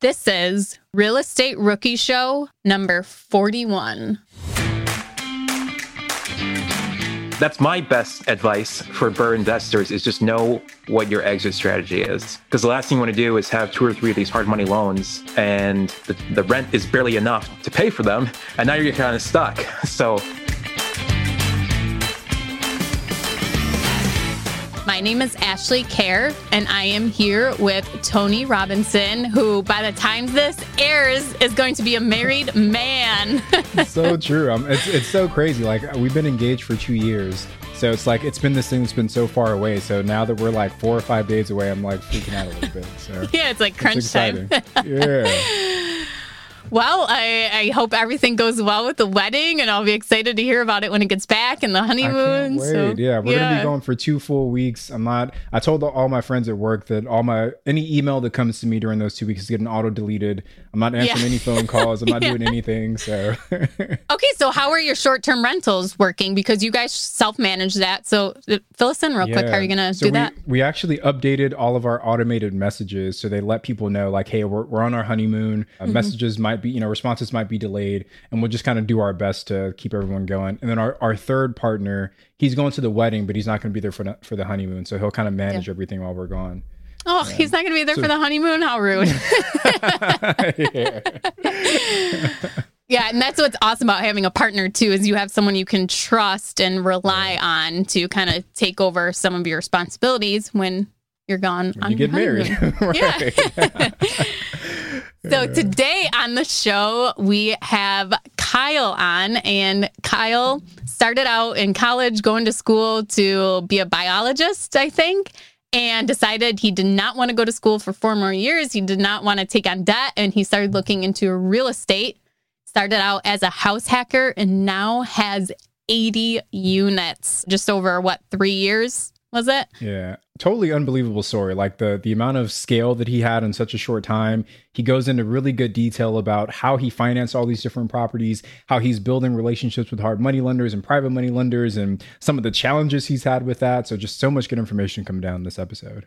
This is Real Estate Rookie Show number 41. That's my best advice for BRRRR investors is just know what your exit strategy is. Because the last thing you want to do is have two or three of these hard money loans and the, the rent is barely enough to pay for them. And now you're kind of stuck. So My name is Ashley Kerr, and I am here with Tony Robinson, who, by the time this airs, is going to be a married man. so true. Um, it's, it's so crazy. Like, we've been engaged for two years. So it's like it's been this thing that's been so far away. So now that we're like four or five days away, I'm like freaking out a little bit. So yeah, it's like crunch it's time. yeah. Well, I, I hope everything goes well with the wedding, and I'll be excited to hear about it when it gets back and the honeymoon. So, yeah, we're yeah. gonna be going for two full weeks. I'm not. I told all my friends at work that all my any email that comes to me during those two weeks is getting auto deleted. I'm not answering yeah. any phone calls. I'm not yeah. doing anything. So. okay, so how are your short term rentals working? Because you guys self manage that. So uh, fill us in real quick. How are you gonna so do we, that? We actually updated all of our automated messages so they let people know like, hey, we're, we're on our honeymoon. Uh, mm-hmm. Messages might might be, you know, responses might be delayed, and we'll just kind of do our best to keep everyone going. And then our, our third partner, he's going to the wedding, but he's not going to be there for the, for the honeymoon, so he'll kind of manage yeah. everything while we're gone. Oh, yeah. he's not going to be there so, for the honeymoon. How rude! yeah, and that's what's awesome about having a partner too is you have someone you can trust and rely on to kind of take over some of your responsibilities when you're gone. When you get married, yeah. So today on the show, we have Kyle on, and Kyle started out in college going to school to be a biologist, I think, and decided he did not want to go to school for four more years. He did not want to take on debt, and he started looking into real estate. Started out as a house hacker and now has 80 units, just over what, three years? was it? Yeah. Totally unbelievable story. Like the the amount of scale that he had in such a short time. He goes into really good detail about how he financed all these different properties, how he's building relationships with hard money lenders and private money lenders and some of the challenges he's had with that. So just so much good information coming down this episode.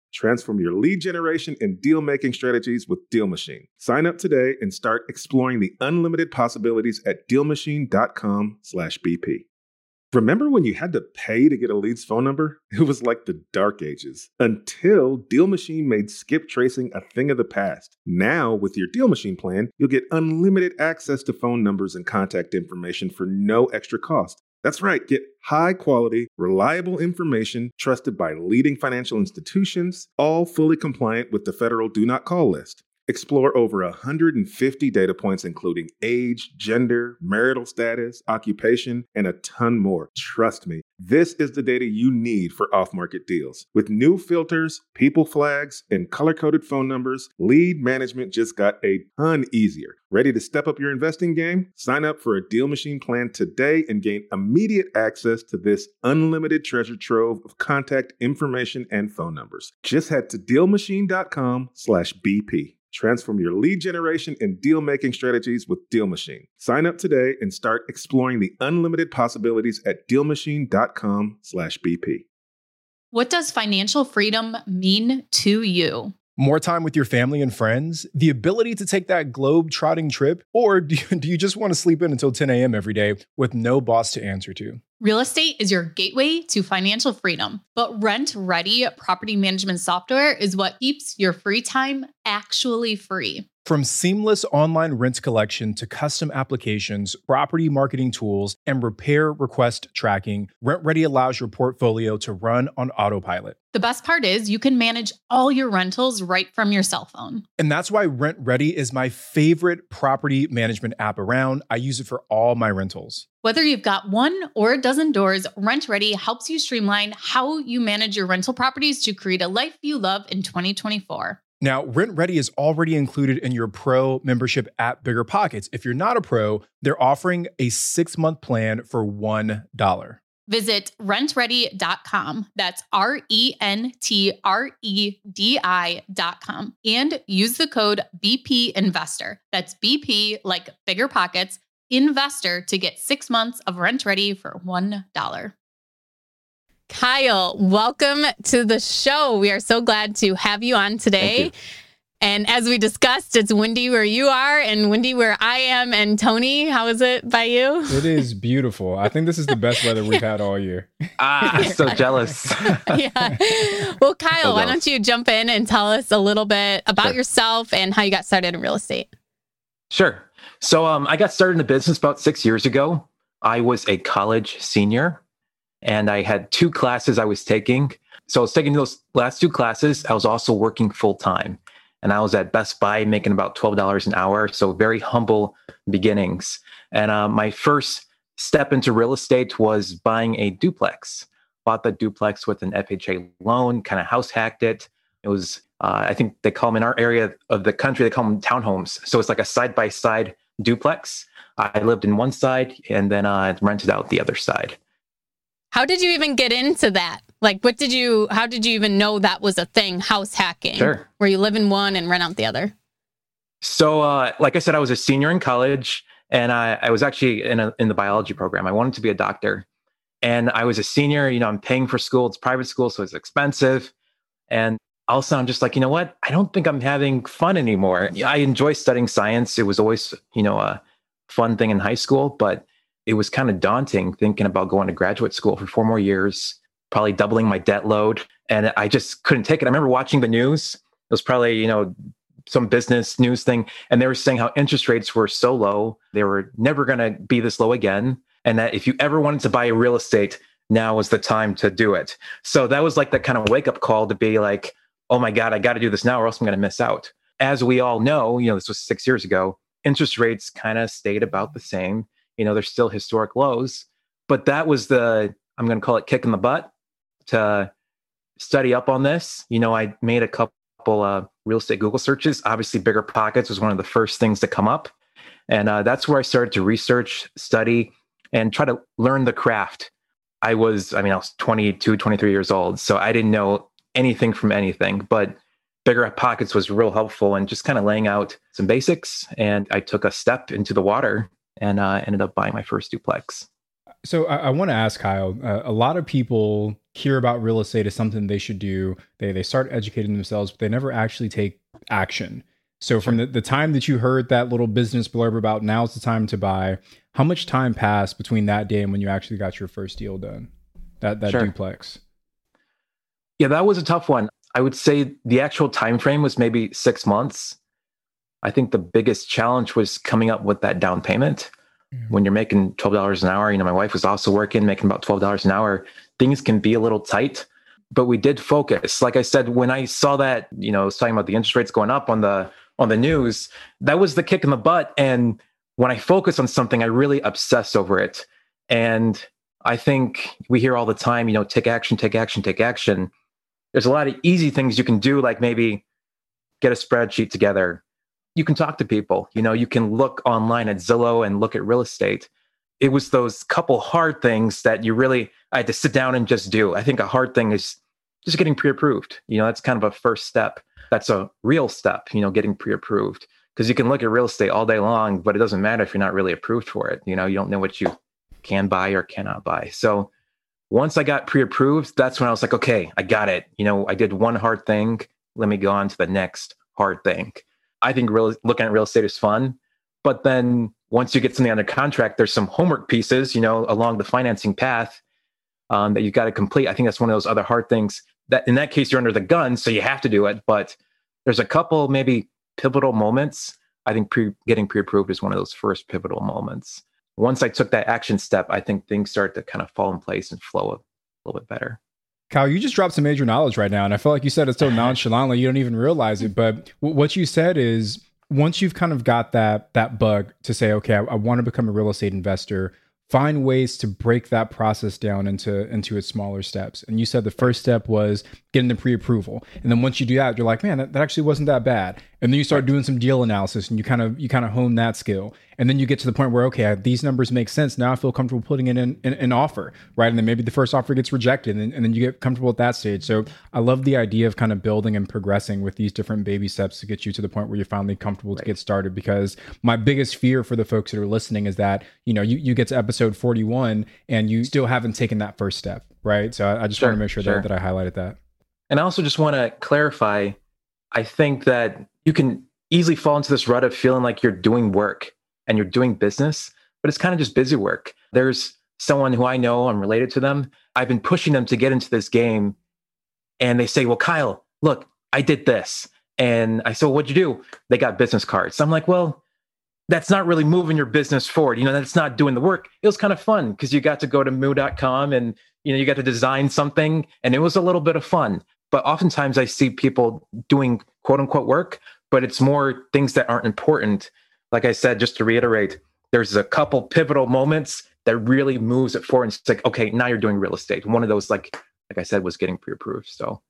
Transform your lead generation and deal making strategies with Deal Machine. Sign up today and start exploring the unlimited possibilities at DealMachine.com/bp. Remember when you had to pay to get a lead's phone number? It was like the dark ages until Deal Machine made skip tracing a thing of the past. Now, with your Deal Machine plan, you'll get unlimited access to phone numbers and contact information for no extra cost. That's right, get high quality, reliable information trusted by leading financial institutions, all fully compliant with the federal Do Not Call list. Explore over 150 data points, including age, gender, marital status, occupation, and a ton more. Trust me, this is the data you need for off market deals. With new filters, people flags, and color coded phone numbers, lead management just got a ton easier. Ready to step up your investing game? Sign up for a Deal Machine plan today and gain immediate access to this unlimited treasure trove of contact information and phone numbers. Just head to DealMachine.com/bp. Transform your lead generation and deal making strategies with Deal Machine. Sign up today and start exploring the unlimited possibilities at DealMachine.com/bp. What does financial freedom mean to you? More time with your family and friends, the ability to take that globe trotting trip, or do you, do you just want to sleep in until 10 a.m. every day with no boss to answer to? Real estate is your gateway to financial freedom, but RentRedi property management software is what keeps your free time actually free. From seamless online rent collection to custom applications, property marketing tools, and repair request tracking, RentRedi allows your portfolio to run on autopilot. The best part is you can manage all your rentals right from your cell phone. And that's why RentRedi is my favorite property management app around. I use it for all my rentals. Whether you've got one or a dozen doors, RentRedi helps you streamline how you manage your rental properties to create a life you love in 2024. Now, RentRedi is already included in your pro membership at Bigger Pockets. If you're not a pro, they're offering a six month plan for $1. Visit rentredi.com. That's R E N T R E D I.com. And use the code BP Investor. That's BP, like Bigger Pockets, Investor to get six months of RentRedi for $1. Kyle, welcome to the show. We are so glad to have you on today. You. And as we discussed, it's windy where you are and windy where I am. And Tony, how is it by you? It is beautiful. I think this is the best weather we've had all year. Ah, so jealous. yeah. Well, Kyle, so why don't you jump in and tell us a little bit about sure. yourself and how you got started in real estate? Sure. So um, I got started in the business about six years ago. I was a college senior and I had two classes I was taking. So I was taking those last two classes. I was also working full time, and I was at Best Buy making about twelve dollars an hour. So very humble beginnings. And uh, my first step into real estate was buying a duplex. Bought the duplex with an FHA loan, kind of house hacked it. It was, uh, I think they call them in our area of the country, they call them townhomes. So it's like a side by side duplex. I lived in one side and then uh, rented out the other side. How did you even get into that? Like, what did you, how did you even know that was a thing, house hacking? Sure. Where you live in one and rent out the other? So, uh, like I said, I was a senior in college and I, I was actually in, a, in the biology program. I wanted to be a doctor. And I was a senior, you know, I'm paying for school. It's private school, so it's expensive. And also, I'm just like, you know what? I don't think I'm having fun anymore. I enjoy studying science. It was always, you know, a fun thing in high school, but it was kind of daunting thinking about going to graduate school for four more years, probably doubling my debt load. And I just couldn't take it. I remember watching the news. It was probably, you know, some business news thing. And they were saying how interest rates were so low, they were never going to be this low again. And that if you ever wanted to buy real estate, now was the time to do it. So that was like that kind of wake up call to be like, oh my God, I got to do this now or else I'm going to miss out. As we all know, you know, this was six years ago, interest rates kind of stayed about the same you know, there's still historic lows. But that was the, I'm going to call it kick in the butt to study up on this. You know, I made a couple uh, real estate Google searches. Obviously, Bigger Pockets was one of the first things to come up. And uh, that's where I started to research, study, and try to learn the craft. I was, I mean, I was 22, 23 years old. So I didn't know anything from anything, but Bigger Pockets was real helpful and just kind of laying out some basics. And I took a step into the water and uh, ended up buying my first duplex. So I, I want to ask Kyle. Uh, a lot of people hear about real estate as something they should do. They they start educating themselves, but they never actually take action. So from the, the time that you heard that little business blurb about now's the time to buy, how much time passed between that day and when you actually got your first deal done? That that sure. duplex. Yeah, that was a tough one. I would say the actual time frame was maybe six months. I think the biggest challenge was coming up with that down payment. When you're making twelve dollars an hour, you know, my wife was also working, making about twelve dollars an hour. Things can be a little tight, but we did focus. Like I said, when I saw that, you know, I was talking about the interest rates going up on the on the news, that was the kick in the butt. And when I focus on something, I really obsess over it. And I think we hear all the time, you know, take action, take action, take action. There's a lot of easy things you can do, like maybe get a spreadsheet together, you can talk to people. You know, you can look online at Zillow and look at real estate. It was those couple hard things that you really I had to sit down and just do. I think a hard thing is just getting pre-approved. You know, that's kind of a first step. That's a real step, you know, getting pre-approved. Because you can look at real estate all day long, but it doesn't matter if you're not really approved for it. You know, you don't know what you can buy or cannot buy. So once I got pre-approved, that's when I was like, okay, I got it. You know, I did one hard thing. Let me go on to the next hard thing. I think real, looking at real estate is fun. But then once you get something under contract, there's some homework pieces, you know, along the financing path um, that you've got to complete. I think that's one of those other hard things that in that case, you're under the gun, so you have to do it. But there's a couple maybe pivotal moments I think pre- getting pre-approved is one of those first pivotal moments. Once I took that action step, I think things start to kind of fall in place and flow a little bit better. Kyle, you just dropped some major knowledge right now, and I feel like you said it so nonchalantly you don't even realize it. But w- what you said is once you've kind of got that that bug to say, okay, I, I want to become a real estate investor find ways to break that process down into into its smaller steps and you said the first step was getting the pre-approval and then once you do that you're like man that, that actually wasn't that bad and then you start doing some deal analysis and you kind of you kind of hone that skill. And then you get to the point where okay these numbers make sense. Now i feel comfortable putting in an offer right? And then maybe the first offer gets rejected and, and then you get comfortable at that stage. So i love the idea of kind of building and progressing with these different baby steps to get you to the point where you're finally comfortable right. to get started. Because my biggest fear for the folks that are listening is that you know you, you get to episode 41 and you still haven't taken that first step right? So i, I just sure, want to make sure, sure. That, that i highlighted that. And i also just want to clarify i think that you can easily fall into this rut of feeling like you're doing work and you're doing business, but it's kind of just busy work. There's someone who I know, I'm related to them. I've been pushing them to get into this game. And they say, Well, Kyle, look, I did this. And I said, well, What'd you do? They got business cards. I'm like, Well, that's not really moving your business forward. You know, that's not doing the work. It was kind of fun because you got to go to moo.com and, you know, you got to design something and it was a little bit of fun. But oftentimes I see people doing quote unquote work, but it's more things that aren't important. Like I said, just to reiterate, there's a couple pivotal moments that really moves it forward. It's like, okay, now you're doing real estate. One of those, like, like I said, was getting pre-approved. So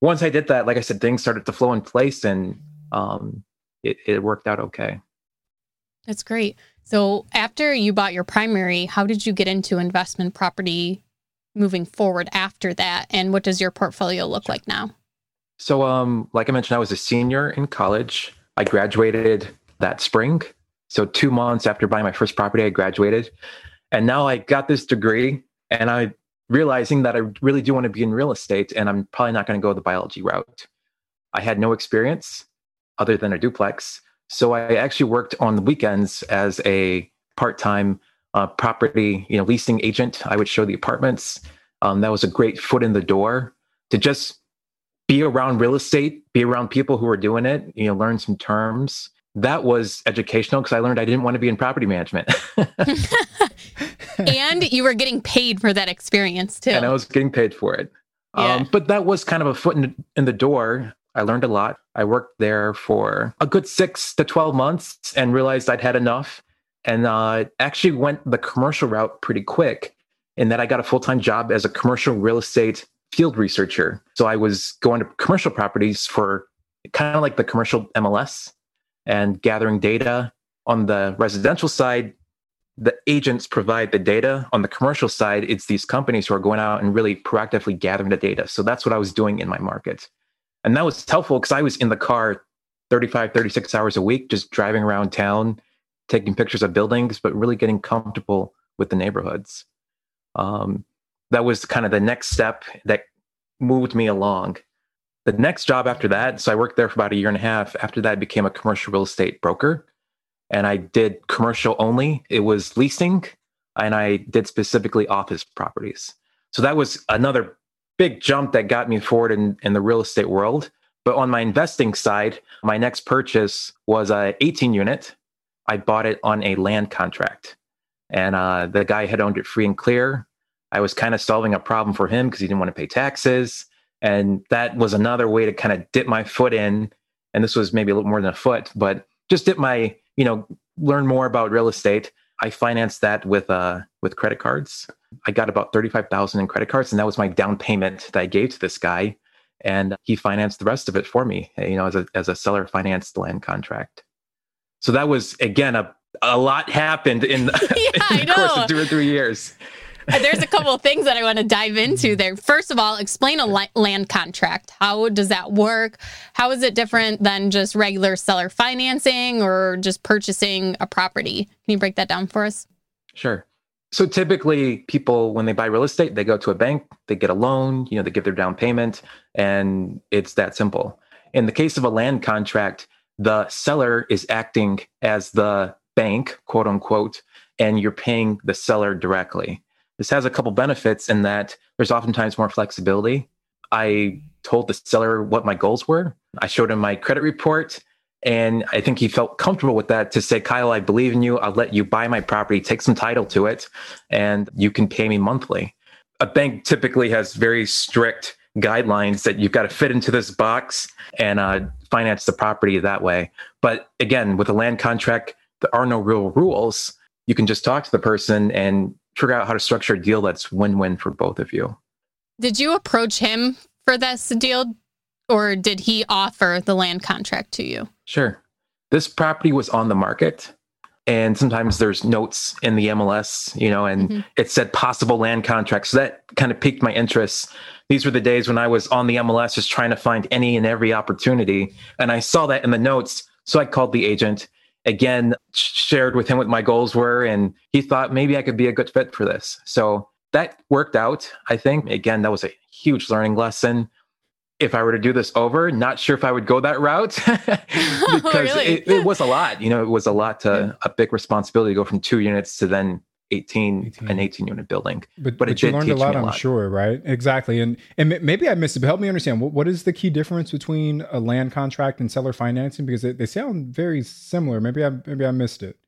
once I did that, like I said, things started to flow in place and um, it, it worked out okay. That's great. So after you bought your primary, how did you get into investment property moving forward after that? And what does your portfolio look like now? So, um, like I mentioned, I was a senior in college. I graduated that spring. So, two months after buying my first property, I graduated. And now I got this degree and I realizing that I really do want to be in real estate and I'm probably not going to go the biology route. I had no experience other than a duplex. So I actually worked on the weekends as a part-time uh, property, you know, leasing agent. I would show the apartments. Um, that was a great foot in the door to just be around real estate, be around people who are doing it, you know, learn some terms. That was educational because I learned I didn't want to be in property management. and you were getting paid for that experience too. And I was getting paid for it. Yeah. Um, but that was kind of a foot in, in the door. I learned a lot. I worked there for a good six to 12 months and realized I'd had enough and uh, actually went the commercial route pretty quick in that I got a full time job as a commercial real estate field researcher. So I was going to commercial properties for kind of like the commercial MLS and gathering data. On the residential side, the agents provide the data. On the commercial side, it's these companies who are going out and really proactively gathering the data. So that's what I was doing in my market. And that was helpful because I was in the car 35, 36 hours a week, just driving around town, taking pictures of buildings, but really getting comfortable with the neighborhoods. Um, that was kind of the next step that moved me along. The next job after that, so I worked there for about a year and a half. After that, I became a commercial real estate broker and I did commercial only. It was leasing and I did specifically office properties. So that was another big jump that got me forward in, in the real estate world. But on my investing side, my next purchase was a 18 unit. I bought it on a land contract. And uh, the guy had owned it free and clear. I was kind of solving a problem for him because he didn't want to pay taxes. And that was another way to kind of dip my foot in. And this was maybe a little more than a foot, but just dip my, you know, learn more about real estate. I financed that with uh with credit cards. I got about 35,000 in credit cards and that was my down payment that I gave to this guy and he financed the rest of it for me, you know, as a as a seller financed land contract. So that was again a a lot happened in, yeah, in the course of two or three years. Uh, there's a couple of things that I want to dive into mm-hmm. there. First of all, explain a land contract. How does that work? How is it different than just regular seller financing or just purchasing a property? Can you break that down for us? Sure. So typically people when they buy real estate, they go to a bank, they get a loan, you know, they give their down payment and it's that simple. In the case of a land contract, the seller is acting as the bank, quote unquote, and you're paying the seller directly. This has a couple benefits in that there's oftentimes more flexibility. I told the seller what my goals were. I showed him my credit report And I think he felt comfortable with that to say, Kyle, I believe in you. I'll let you buy my property, take some title to it, and you can pay me monthly. A bank typically has very strict guidelines that you've got to fit into this box and uh, finance the property that way. But again, with a land contract, there are no real rules. You can just talk to the person and figure out how to structure a deal that's win win for both of you. Did you approach him for this deal or did he offer the land contract to you? Sure. This property was on the market and sometimes there's notes in the MLS, you know, and mm-hmm. it said possible land contracts. So that kind of piqued my interest. These were the days when I was on the MLS just trying to find any and every opportunity. And I saw that in the notes. So I called the agent again, shared with him what my goals were, and he thought maybe I could be a good fit for this. So that worked out, I think. Again, that was a huge learning lesson if I were to do this over, not sure if I would go that route because really? it, it, was a lot. You know, it was a lot to yeah. a big responsibility to go from two units to then 18, 18. an 18 unit building. But, but, but you learned a lot, a lot, I'm sure, right? Exactly. And and maybe I missed it, but help me understand what, what is the key difference between a land contract and seller financing? Because they, they sound very similar. Maybe I maybe I missed it.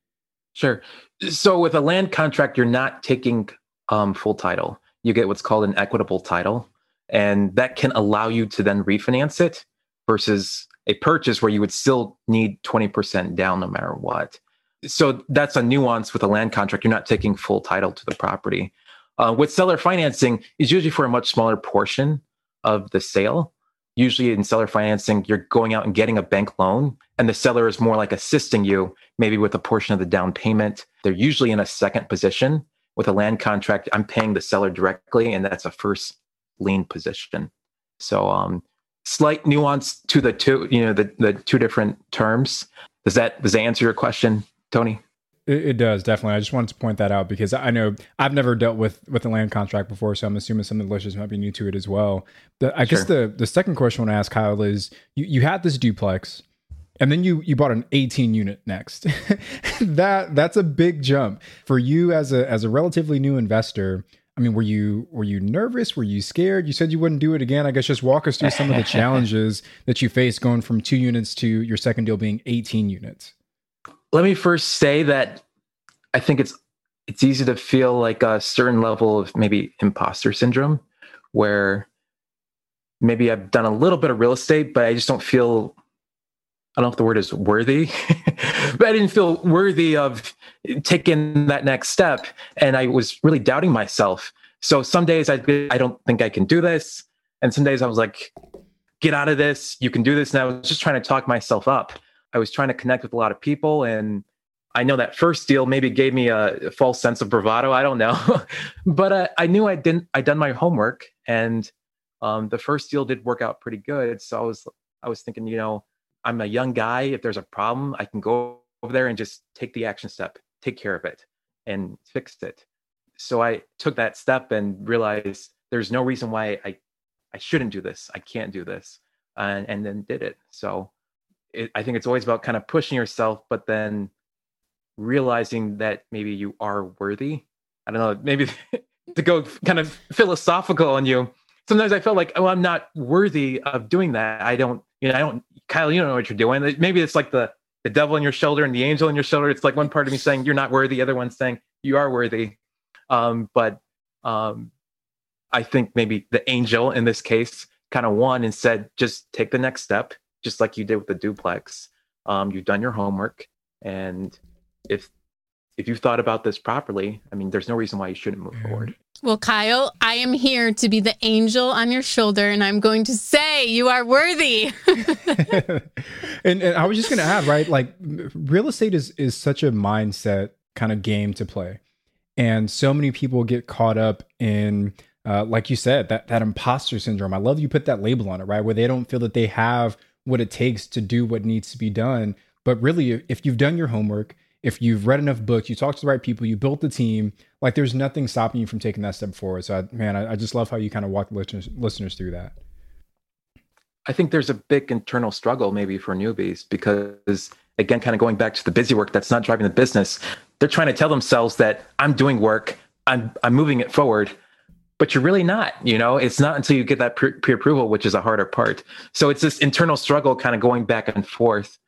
Sure. So with a land contract, you're not taking um, full title. You get what's called an equitable title and that can allow you to then refinance it versus a purchase where you would still need 20% down no matter what. So that's a nuance with a land contract. You're not taking full title to the property. Uh, with seller financing is usually for a much smaller portion of the sale. Usually in seller financing, you're going out and getting a bank loan, and the seller is more like assisting you, maybe with a portion of the down payment. They're usually in a second position. With a land contract, I'm paying the seller directly, and that's a first lien position. So um, slight nuance to the two, you know, the, the two different terms. Does that does that answer your question, Tony? It, it, does definitely. I just wanted to point that out because I know I've never dealt with with a land contract before, so I'm assuming some of the listeners might be new to it as well. The, I sure. guess the the second question I want to ask Kyle is: you, you had this duplex, and then you you bought an 18 unit next. that that's a big jump for you as a as a relatively new investor. I mean, were you were you nervous? Were you scared? You said you wouldn't do it again. I guess just walk us through some of the challenges that you faced going from two units to your second deal being 18 units. Let me first say that I think it's it's easy to feel like a certain level of maybe imposter syndrome where maybe I've done a little bit of real estate, but I just don't feel I don't know if the word is worthy, but I didn't feel worthy of taking that next step. And I was really doubting myself. So some days I'd be, I don't think I can do this. And some days I was like, get out of this. You can do this. And I was just trying to talk myself up. I was trying to connect with a lot of people. And I know that first deal maybe gave me a, false sense of bravado. I don't know. but uh, I knew I didn't, I'd done my homework. And um, the first deal did work out pretty good. So I was, I was thinking, you know, I'm a young guy. If there's a problem, I can go over there and just take the action step, take care of it, and fix it. So I took that step and realized there's no reason why I, I shouldn't do this. I can't do this, and, and then did it. So it, I think it's always about kind of pushing yourself, but then realizing that maybe you are worthy. I don't know, maybe to go kind of philosophical on you. Sometimes I felt like, oh, I'm not worthy of doing that. I don't, you know, I don't Kyle, you don't know what you're doing. Maybe it's like the the devil in your shoulder and the angel in your shoulder. It's like one part of me saying you're not worthy, the other one saying you are worthy. Um, but um, I think maybe the angel in this case kind of won and said, just take the next step, just like you did with the duplex. Um, you've done your homework, and if if you've thought about this properly, I mean, there's no reason why you shouldn't move forward. Well, Kyle, I am here to be the angel on your shoulder, and I'm going to say you are worthy. and, and, I was just going to add, right? Like, real estate is is such a mindset kind of game to play, and so many people get caught up in, uh, like you said, that that imposter syndrome. I love you put that label on it, right? Where they don't feel that they have what it takes to do what needs to be done. But really, if you've done your homework, if you've read enough books, you talk to the right people, you built the team, like there's nothing stopping you from taking that step forward. So, I, man, I, I just love how you kind of walk listeners, listeners through that. I think there's a big internal struggle maybe for newbies because, again, kind of going back to the busy work that's not driving the business, they're trying to tell themselves that I'm doing work, I'm I'm moving it forward, but you're really not. You know, it's not until you get that pre approval, which is a harder part. So it's this internal struggle, kind of going back and forth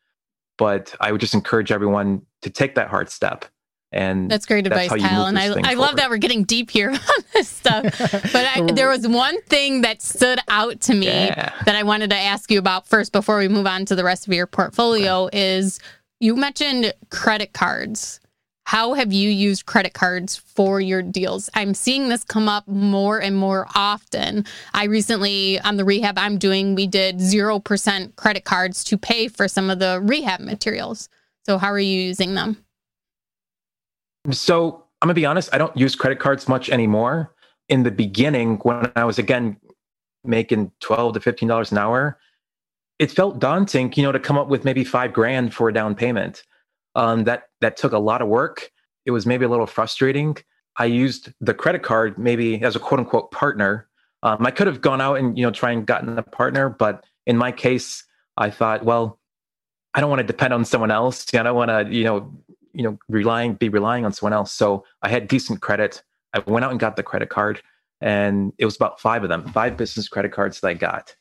but I would just encourage everyone to take that hard step. And that's great advice, that's Kyle. And I, I love that we're getting deep here on this stuff. But I, there was one thing that stood out to me yeah. that I wanted to ask you about first before we move on to the rest of your portfolio okay. is you mentioned credit cards. How have you used credit cards for your deals? I'm seeing this come up more and more often. I recently, on the rehab I'm doing, we did 0% credit cards to pay for some of the rehab materials. So, how are you using them? So, I'm going to be honest, I don't use credit cards much anymore. In the beginning, when I was again making 12 to $15 an hour, it felt daunting, you know, to come up with maybe five grand for a down payment. Um, that that took a lot of work. It was maybe a little frustrating. I used the credit card maybe as a quote unquote partner. Um, I could have gone out and you know try and gotten a partner, but in my case, I thought, well, I don't want to depend on someone else. I don't want to you know you know relying be relying on someone else. So I had decent credit. I went out and got the credit card, and it was about five of them, five business credit cards that I got,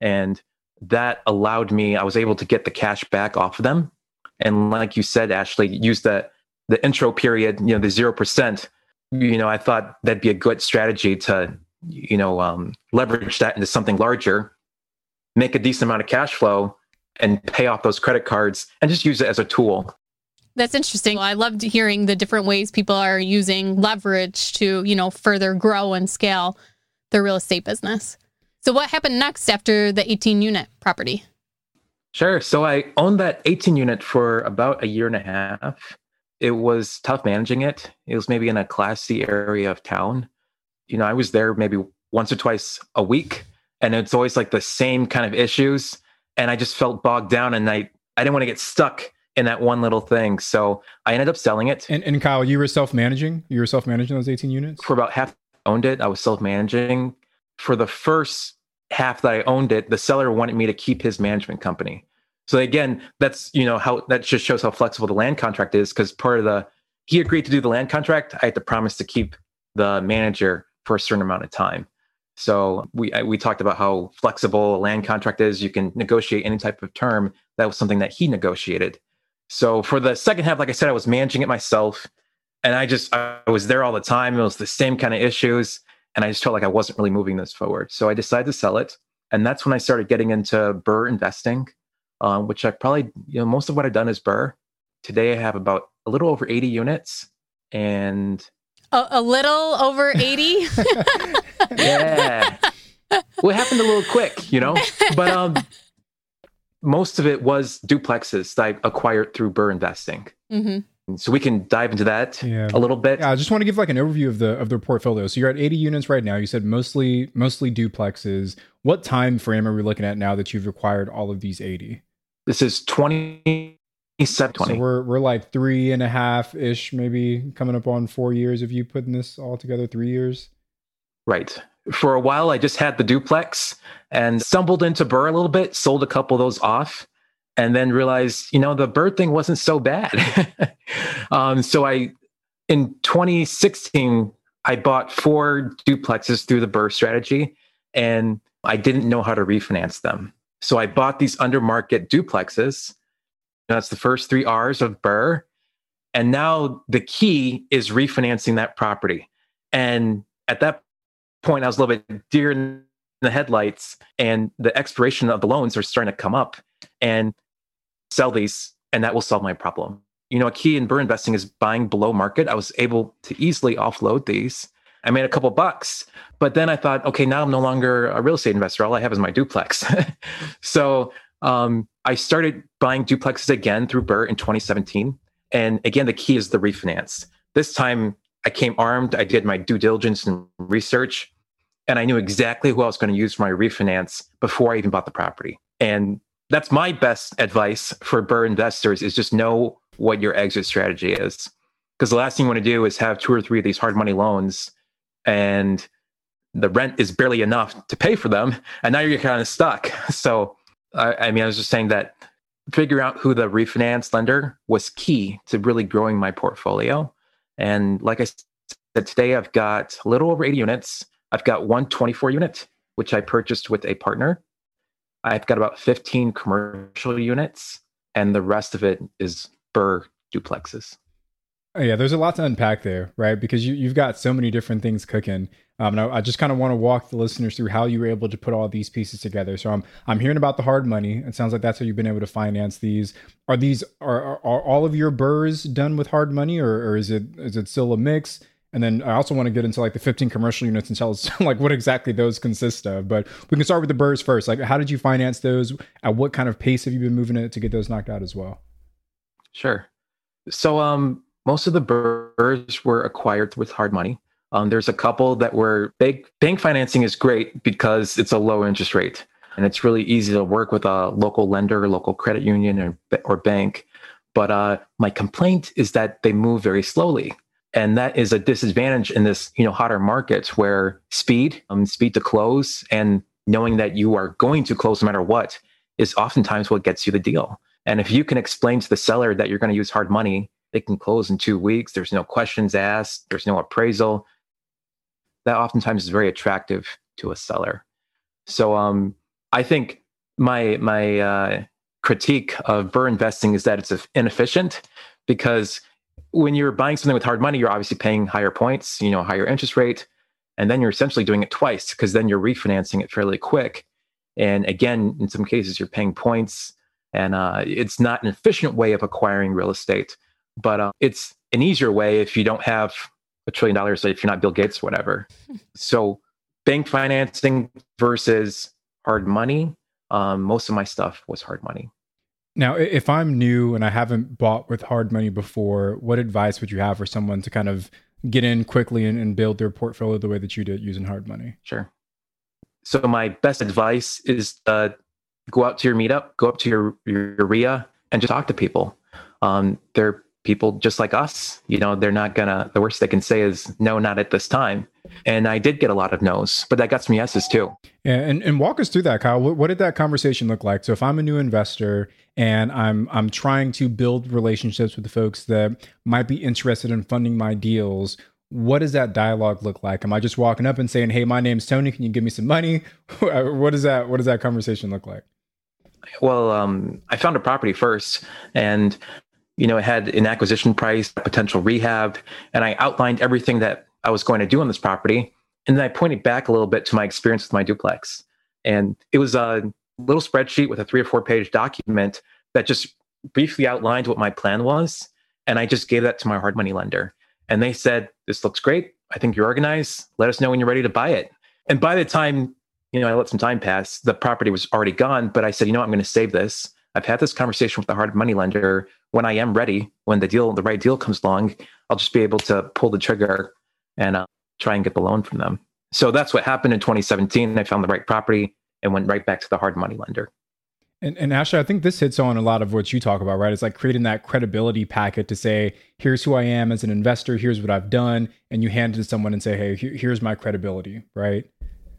and that allowed me. I was able to get the cash back off of them and like you said, Ashley, use the the intro period, you know, the zero percent. You know, I thought that'd be a good strategy to, you know, um, leverage that into something larger, make a decent amount of cash flow, and pay off those credit cards, and just use it as a tool. That's interesting. I loved hearing the different ways people are using leverage to, you know, further grow and scale their real estate business. So, what happened next after the 18 unit property? Sure. So I owned that 18 unit for about a year and a half. It was tough managing it. It was maybe in a classy area of town. You know, I was there maybe once or twice a week, and it's always like the same kind of issues. And I just felt bogged down, and I I didn't want to get stuck in that one little thing. So I ended up selling it. And, and Kyle, you were self managing. You were self managing those 18 units for about half. Owned it. I was self managing for the first half that I owned it, the seller wanted me to keep his management company. So again, that's you know how that just shows how flexible the land contract is because part of the he agreed to do the land contract. I had to promise to keep the manager for a certain amount of time. So we we talked about how flexible a land contract is. You can negotiate any type of term. That was something that he negotiated. So for the second half, like I said, I was managing it myself, and I just I was there all the time. It was the same kind of issues and I just felt like I wasn't really moving this forward. So I decided to sell it, and that's when I started getting into BRRRR investing, um, which I probably you know most of what I've done is BRRRR. Today I have about a little over 80 units, and a, a little over 80. yeah, well, it happened a little quick, you know, but um, most of it was duplexes that I acquired through BRRRR investing. Mm-hmm. So we can dive into that yeah. a little bit. Yeah, I just want to give like an overview of the of their portfolio. So you're at 80 units right now. You said mostly mostly duplexes. What time frame are we looking at now that you've acquired all of these 80? This is 20. So we're we're like three and a half ish, maybe coming up on four years of you putting this all together. Three years, right? For a while, I just had the duplex and stumbled into BRRRR a little bit. Sold a couple of those off, and then realized, you know, the bird thing wasn't so bad. um, so I, in 2016, I bought four duplexes through the BRRRR strategy, and I didn't know how to refinance them. So I bought these under market duplexes. That's the first three R's of BRRRR. And now the key is refinancing that property. And at that point, I was a little bit deer in the headlights, and the expiration of the loans are starting to come up. And sell these and that will solve my problem. You know, a key in BRRRR investing is buying below market. I was able to easily offload these. I made a couple bucks, but then I thought, okay, now I'm no longer a real estate investor. All I have is my duplex. so um, I started buying duplexes again through BRRRR in 2017. And again, the key is the refinance. This time I came armed. I did my due diligence and research, and I knew exactly who I was going to use for my refinance before I even bought the property. And that's my best advice for BRRRR investors is just know what your exit strategy is. Because the last thing you want to do is have two or three of these hard money loans and the rent is barely enough to pay for them. And now you're kind of stuck. So, I, I mean, I was just saying that figuring out who the refinance lender was key to really growing my portfolio. And like I said, today I've got a little over 80 units. I've got one 24 unit, which I purchased with a partner I've got about 15 commercial units and the rest of it is BRRRR duplexes. Oh, yeah, there's a lot to unpack there, right? Because you, you've got so many different things cooking. Um, and I, I just kind of want to walk the listeners through how you were able to put all these pieces together. So I'm I'm hearing about the hard money. It sounds like that's how you've been able to finance these. Are these are are, are all of your BRRRRs done with hard money, or, or is it is it still a mix? And then I also want to get into like the 15 commercial units and tell us like what exactly those consist of. But we can start with the BRRRRs first. Like, how did you finance those? At what kind of pace have you been moving it to get those knocked out as well? Sure. So um, most of the BRRRRs were acquired with hard money. Um, there's a couple that were bank bank financing is great because it's a low interest rate and it's really easy to work with a local lender, local credit union, or, or bank. But uh, my complaint is that they move very slowly, and that is a disadvantage in this you know hotter market where speed, um, speed to close, and knowing that you are going to close no matter what is oftentimes what gets you the deal. And if you can explain to the seller that you're going to use hard money, they can close in two weeks. There's no questions asked. There's no appraisal. That oftentimes is very attractive to a seller. So um, I think my my uh, critique of BRRRR investing is that it's inefficient because when you're buying something with hard money, you're obviously paying higher points, you know, higher interest rate, and then you're essentially doing it twice because then you're refinancing it fairly quick. And again, in some cases, you're paying points and uh, it's not an efficient way of acquiring real estate, but uh, it's an easier way if you don't have a trillion dollars, if you're not Bill Gates whatever. so, bank financing versus hard money. Um, most of my stuff was hard money. Now, if I'm new and I haven't bought with hard money before, what advice would you have for someone to kind of get in quickly and, and build their portfolio the way that you did using hard money? Sure. So, my best advice is uh, go out to your meetup, go up to your, your, your REIA and just talk to people. Um, they're people just like us. You know, they're not gonna, the worst they can say is no, not at this time. And I did get a lot of no's, but that got some yeses too. Yeah, and, and walk us through that, Kyle. What, what did that conversation look like? So if I'm a new investor and I'm I'm trying to build relationships with the folks that might be interested in funding my deals, what does that dialogue look like? Am I just walking up and saying, "Hey, my name's Tony. Can you give me some money?" what does that What does that conversation look like? Well, um, I found a property first, and you know, it had an acquisition price, potential rehab, and I outlined everything that I was going to do on this property. And then I pointed back a little bit to my experience with my duplex, and it was a little spreadsheet with a three or four page document that just briefly outlined what my plan was, and I just gave that to my hard money lender, and they said, "This looks great. I think you're organized. Let us know when you're ready to buy it." And by the time you know, I let some time pass. The property was already gone, but I said, you know, I'm going to save this. I've had this conversation with the hard money lender. When I am ready, when the deal, the right deal comes along, I'll just be able to pull the trigger and uh, try and get the loan from them. So that's what happened in 2017. I found the right property and went right back to the hard money lender. And, and Ashley, I think this hits on a lot of what you talk about, right? It's like creating that credibility packet to say, here's who I am as an investor, here's what I've done. And you hand it to someone and say, hey, here's my credibility, right?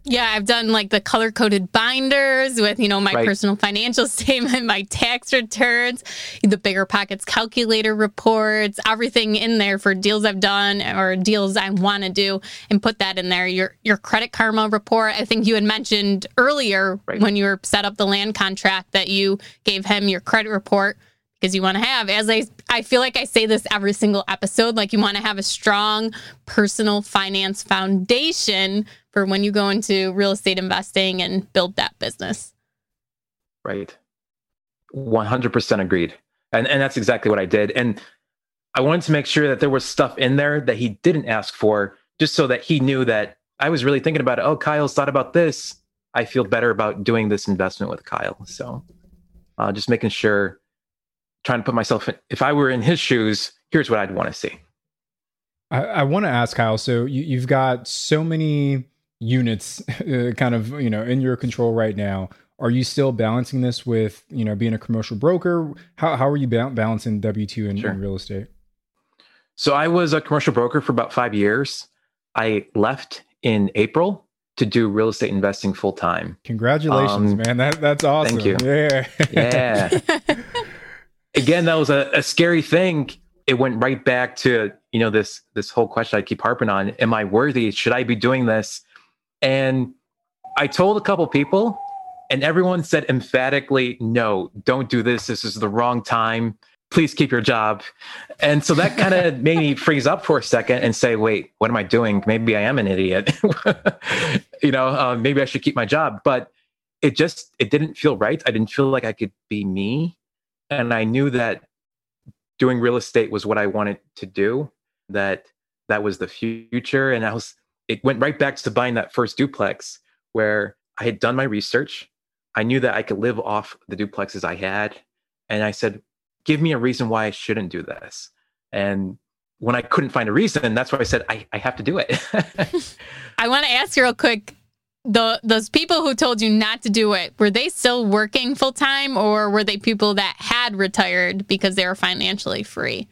Yeah, I've done like the color coded binders with, you know, my right. personal financial statement, my tax returns, the bigger pockets calculator reports, everything in there for deals I've done or deals I want to do and put that in there. Your your credit karma report. I think you had mentioned earlier right. when you were set up the land contract that you gave him your credit report because you want to have as I I feel like I say this every single episode like you want to have a strong personal finance foundation for when you go into real estate investing and build that business. Right. 100% agreed. And and that's exactly what I did and I wanted to make sure that there was stuff in there that he didn't ask for just so that he knew that I was really thinking about it. Oh, Kyle's thought about this. I feel better about doing this investment with Kyle. So uh, just making sure trying to put myself in, if I were in his shoes, here's what I'd want to see. I, I want to ask Kyle. So you, have got so many units, uh, kind of you know in your control right now. Are you still balancing this with you know being a commercial broker? How how are you ba- balancing W two and, sure. real estate? So I was a commercial broker for about five years. I left in April to do real estate investing full time. Congratulations, um, man! That that's awesome. Thank you. Yeah, yeah. again, that was a, a scary thing. It went right back to you know this this whole question I keep harping on: Am I worthy? Should I be doing this? And I told a couple people, And everyone said emphatically, no, don't do this. This is the wrong time. Please keep your job. And so that kind of made me freeze up for a second and say, wait, what am I doing? Maybe I am an idiot. you know, uh, maybe I should keep my job. But it just, it didn't feel right. I didn't feel like I could be me. And I knew that doing real estate was what I wanted to do, that that was the future. And I was, it went right back to buying that first duplex where I had done my research. I knew that I could live off the duplexes I had. And I said, give me a reason why I shouldn't do this. And when I couldn't find a reason, that's why I said, I, I have to do it. I want to ask you real quick the those people who told you not to do it were they still working full time or were they people that had retired because they were financially free?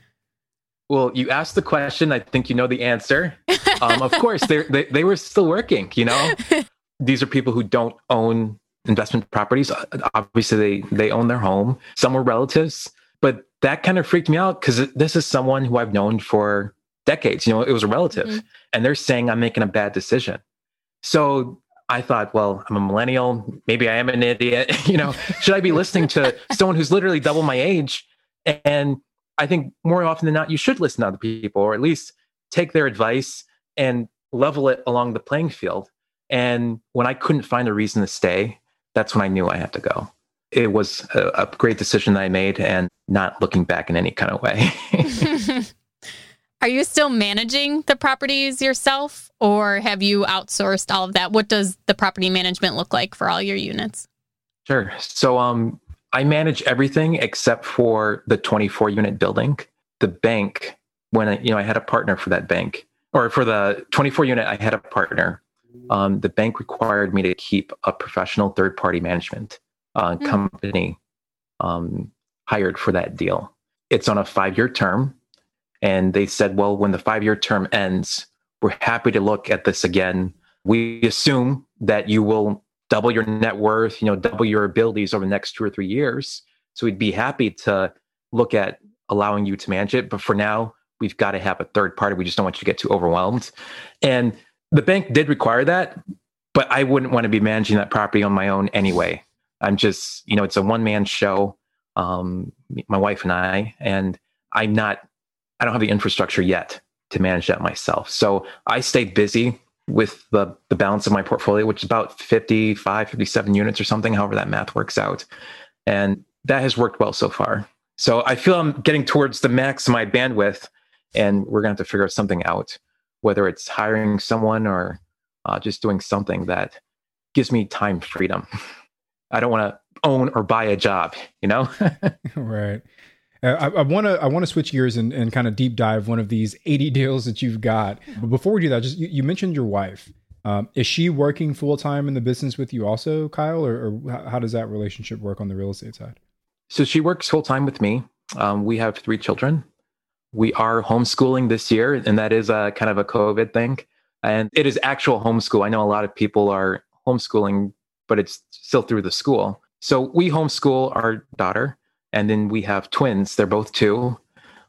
Well you asked the question i think you know the answer. Um, of course they, they were still working you know? These are people who don't own investment properties. Obviously they they own their home. Some were relatives but that kind of freaked me out because this is someone who i've known for decades you know it was a relative mm-hmm. and they're saying i'm making a bad decision. So I thought, well, I'm a millennial. Maybe I am an idiot. you know, should I be listening to someone who's literally double my age? And I think more often than not, you should listen to other people, or at least take their advice and level it along the playing field. And when I couldn't find a reason to stay, that's when I knew I had to go. It was a, a great decision that I made, and not looking back in any kind of way. Are you still managing the properties yourself or have you outsourced all of that? What does the property management look like for all your units? Sure. So um I manage everything except for the 24 unit building. The bank when I, you know I had a partner for that bank or for the 24 unit I had a partner. Um, the bank required me to keep a professional third party management uh, mm. company um, hired for that deal. It's on a five year term and they said, well, when the five year term ends, we're happy to look at this again. We assume that you will double your net worth, you know, double your abilities over the next two or three years. So we'd be happy to look at allowing you to manage it. But for now, we've got to have a third party. We just don't want you to get too overwhelmed. And the bank did require that, but I wouldn't want to be managing that property on my own anyway. I'm just, you know, it's a one man show, um, my wife and I, and I'm not I don't have the infrastructure yet to manage that myself. So I stay busy with the, the balance of my portfolio, which is about 55, 57 units or something, however that math works out. And that has worked well so far. So I feel I'm getting towards the max of my bandwidth, and we're going to have to figure something out, whether it's hiring someone or uh, just doing something that gives me time freedom. I don't want to own or buy a job, you know? right. I want to I want to switch gears and, and kind of deep dive one of these 80 deals that you've got. But before we do that, just you, you mentioned your wife. Um, is she working full time in the business with you also, Kyle, or, or, how does that relationship work on the real estate side? So she works full time with me. Um, we have three children. We are homeschooling this year, and that is a kind of a COVID thing. And it is actual homeschool. I know a lot of people are homeschooling, but it's still through the school. So we homeschool our daughter and then we have twins. They're both two,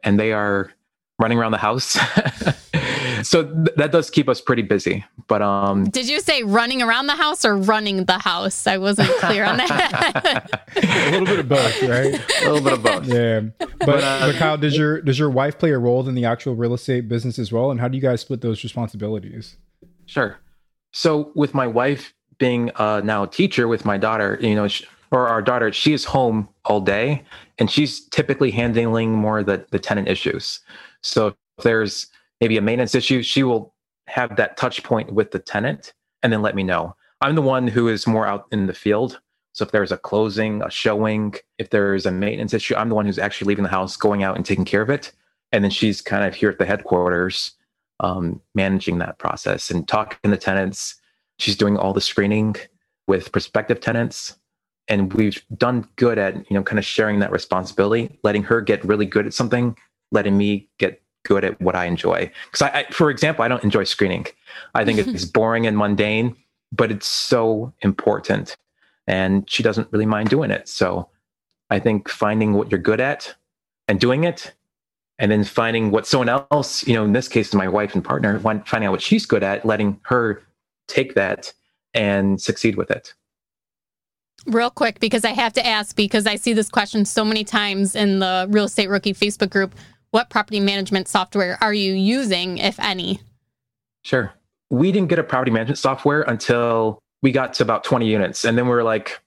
and they are running around the house. so th- that does keep us pretty busy. But um, did you say running around the house or running the house? I wasn't clear on that. a little bit of both, right? A little bit of both. Yeah. But, but, uh, but Kyle, does your does your wife play a role in the actual real estate business as well? And how do you guys split those responsibilities? Sure. So with my wife being uh, now a teacher with my daughter, you know, she, or our daughter, she is home all day and she's typically handling more the, the tenant issues. So if there's maybe a maintenance issue, she will have that touch point with the tenant and then let me know. I'm the one who is more out in the field. So if there's a closing, a showing, if there's a maintenance issue, I'm the one who's actually leaving the house, going out and taking care of it. And then she's kind of here at the headquarters, um, managing that process and talking to tenants. She's doing all the screening with prospective tenants and we've done good at you know kind of sharing that responsibility letting her get really good at something letting me get good at what i enjoy. Because I, I, for example i don't enjoy screening. I think it's boring and mundane but it's so important and she doesn't really mind doing it. So i think finding what you're good at and doing it and then finding what someone else you know in this case my wife and partner finding out what she's good at letting her take that and succeed with it real quick because I have to ask because I see this question so many times in the Real Estate Rookie Facebook group. What property management software are you using, if any? Sure. We didn't get a property management software until we got to about 20 units. And then we were like,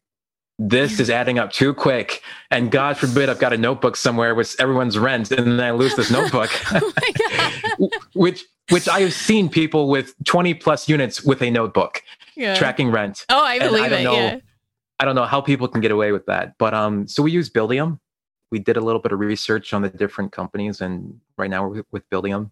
this is adding up too quick. And God forbid I've got a notebook somewhere with everyone's rent and then I lose this notebook. oh which which I have seen people with 20 plus units with a notebook yeah. tracking rent. Oh, I believe I it. Know, yeah. I don't know how people can get away with that. But um so we use Buildium. We did a little bit of research on the different companies and right now we're with Buildium.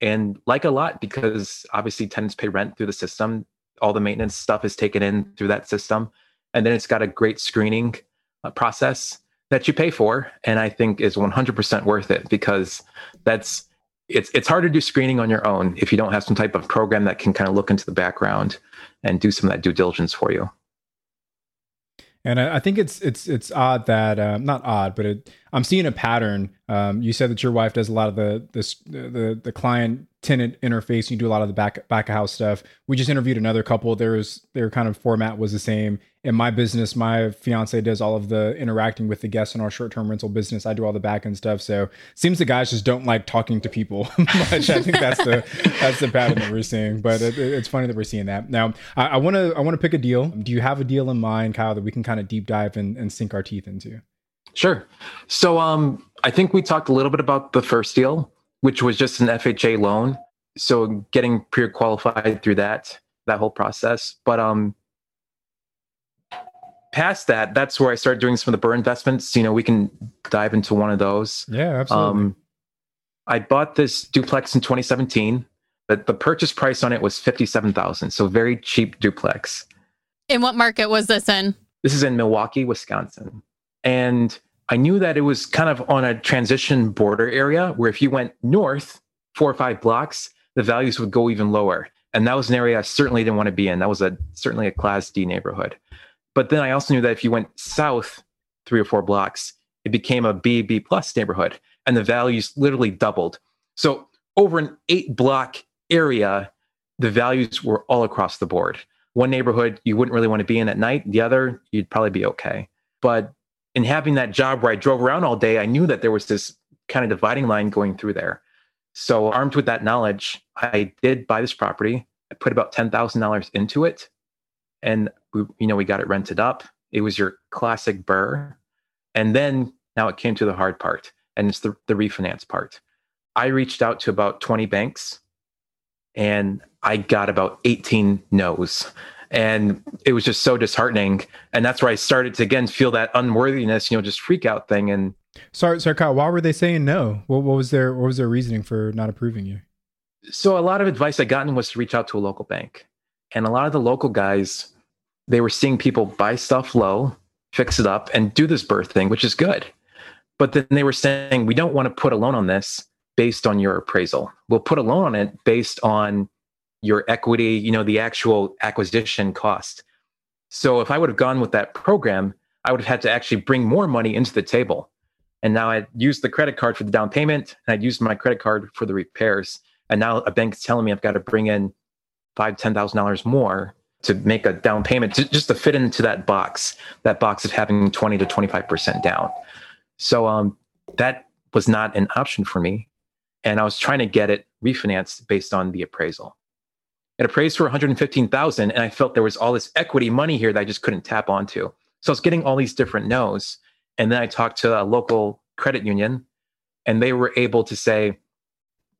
And like a lot because obviously tenants pay rent through the system. All the maintenance stuff is taken in through that system and then it's got a great screening uh, process that you pay for and i think is 100% worth it because that's it's it's hard to do screening on your own if you don't have some type of program that can kind of look into the background and do some of that due diligence for you and I, I think it's it's it's odd that uh, not odd, but it, I'm seeing a pattern. Um, you said that your wife does a lot of the the the, the client tenant interface. You do a lot of the back back of house stuff. We just interviewed another couple. There's their kind of format was the same. In my business, my fiance does all of the interacting with the guests in our short term rental business. I do all the back end stuff. So seems the guys just don't like talking to people much. I think that's the that's the pattern that we're seeing. But it, it's funny that we're seeing that. Now I want to I want to pick a deal. Do you have a deal in mind, Kyle, that we can kind of deep dive and, and sink our teeth into? Sure. So um, I think we talked a little bit about the first deal which was just an FHA loan. So getting pre-qualified through that that whole process. But um past that, that's where I started doing some of the BRRRR investments. You know, we can dive into one of those. Yeah, absolutely. Um, I bought this duplex in 2017. But the purchase price on it was 57,000. So very cheap duplex. In what market was this in? This is in Milwaukee, Wisconsin. And I knew that it was kind of on a transition border area where if you went north four or five blocks, the values would go even lower. And that was an area I certainly didn't want to be in. That was a certainly a class D neighborhood. But then I also knew that if you went south three or four blocks, it became a B, B plus neighborhood. And the values literally doubled. So over an eight block area, the values were all across the board. One neighborhood you wouldn't really want to be in at night, the other, you'd probably be okay. But in having that job where I drove around all day, I knew that there was this kind of dividing line going through there. So, armed with that knowledge, I did buy this property. I put about ten thousand dollars into it, and we, you know, we got it rented up. It was your classic BRRRR, and then now it came to the hard part, and it's the the refinance part. I reached out to about twenty banks, and I got about eighteen no's and it was just so disheartening. And that's where i started to again feel that unworthiness you know just freak out thing. And sorry sorry kyle why were they saying no? What, what was their what was their reasoning for not approving you? So a lot of advice i gotten was to reach out to a local bank. And a lot of the local guys they were seeing people buy stuff low fix it up and do this BRRRR thing which is good. But then they were saying we don't want to put a loan on this based on your appraisal. We'll put a loan on it based on your equity, you know, the actual acquisition cost. So if I would have gone with that program, I would have had to actually bring more money into the table. And now I'd used the credit card for the down payment and I'd used my credit card for the repairs. And now a bank's telling me I've got to bring in five, ten thousand dollars more to make a down payment to, just to fit into that box, that box of having 20 to 25% down. So um, that was not an option for me. And I was trying to get it refinanced based on the appraisal. It appraised for 115,000 and I felt there was all this equity money here that I just couldn't tap onto. So I was getting all these different no's. And then I talked to a local credit union and they were able to say,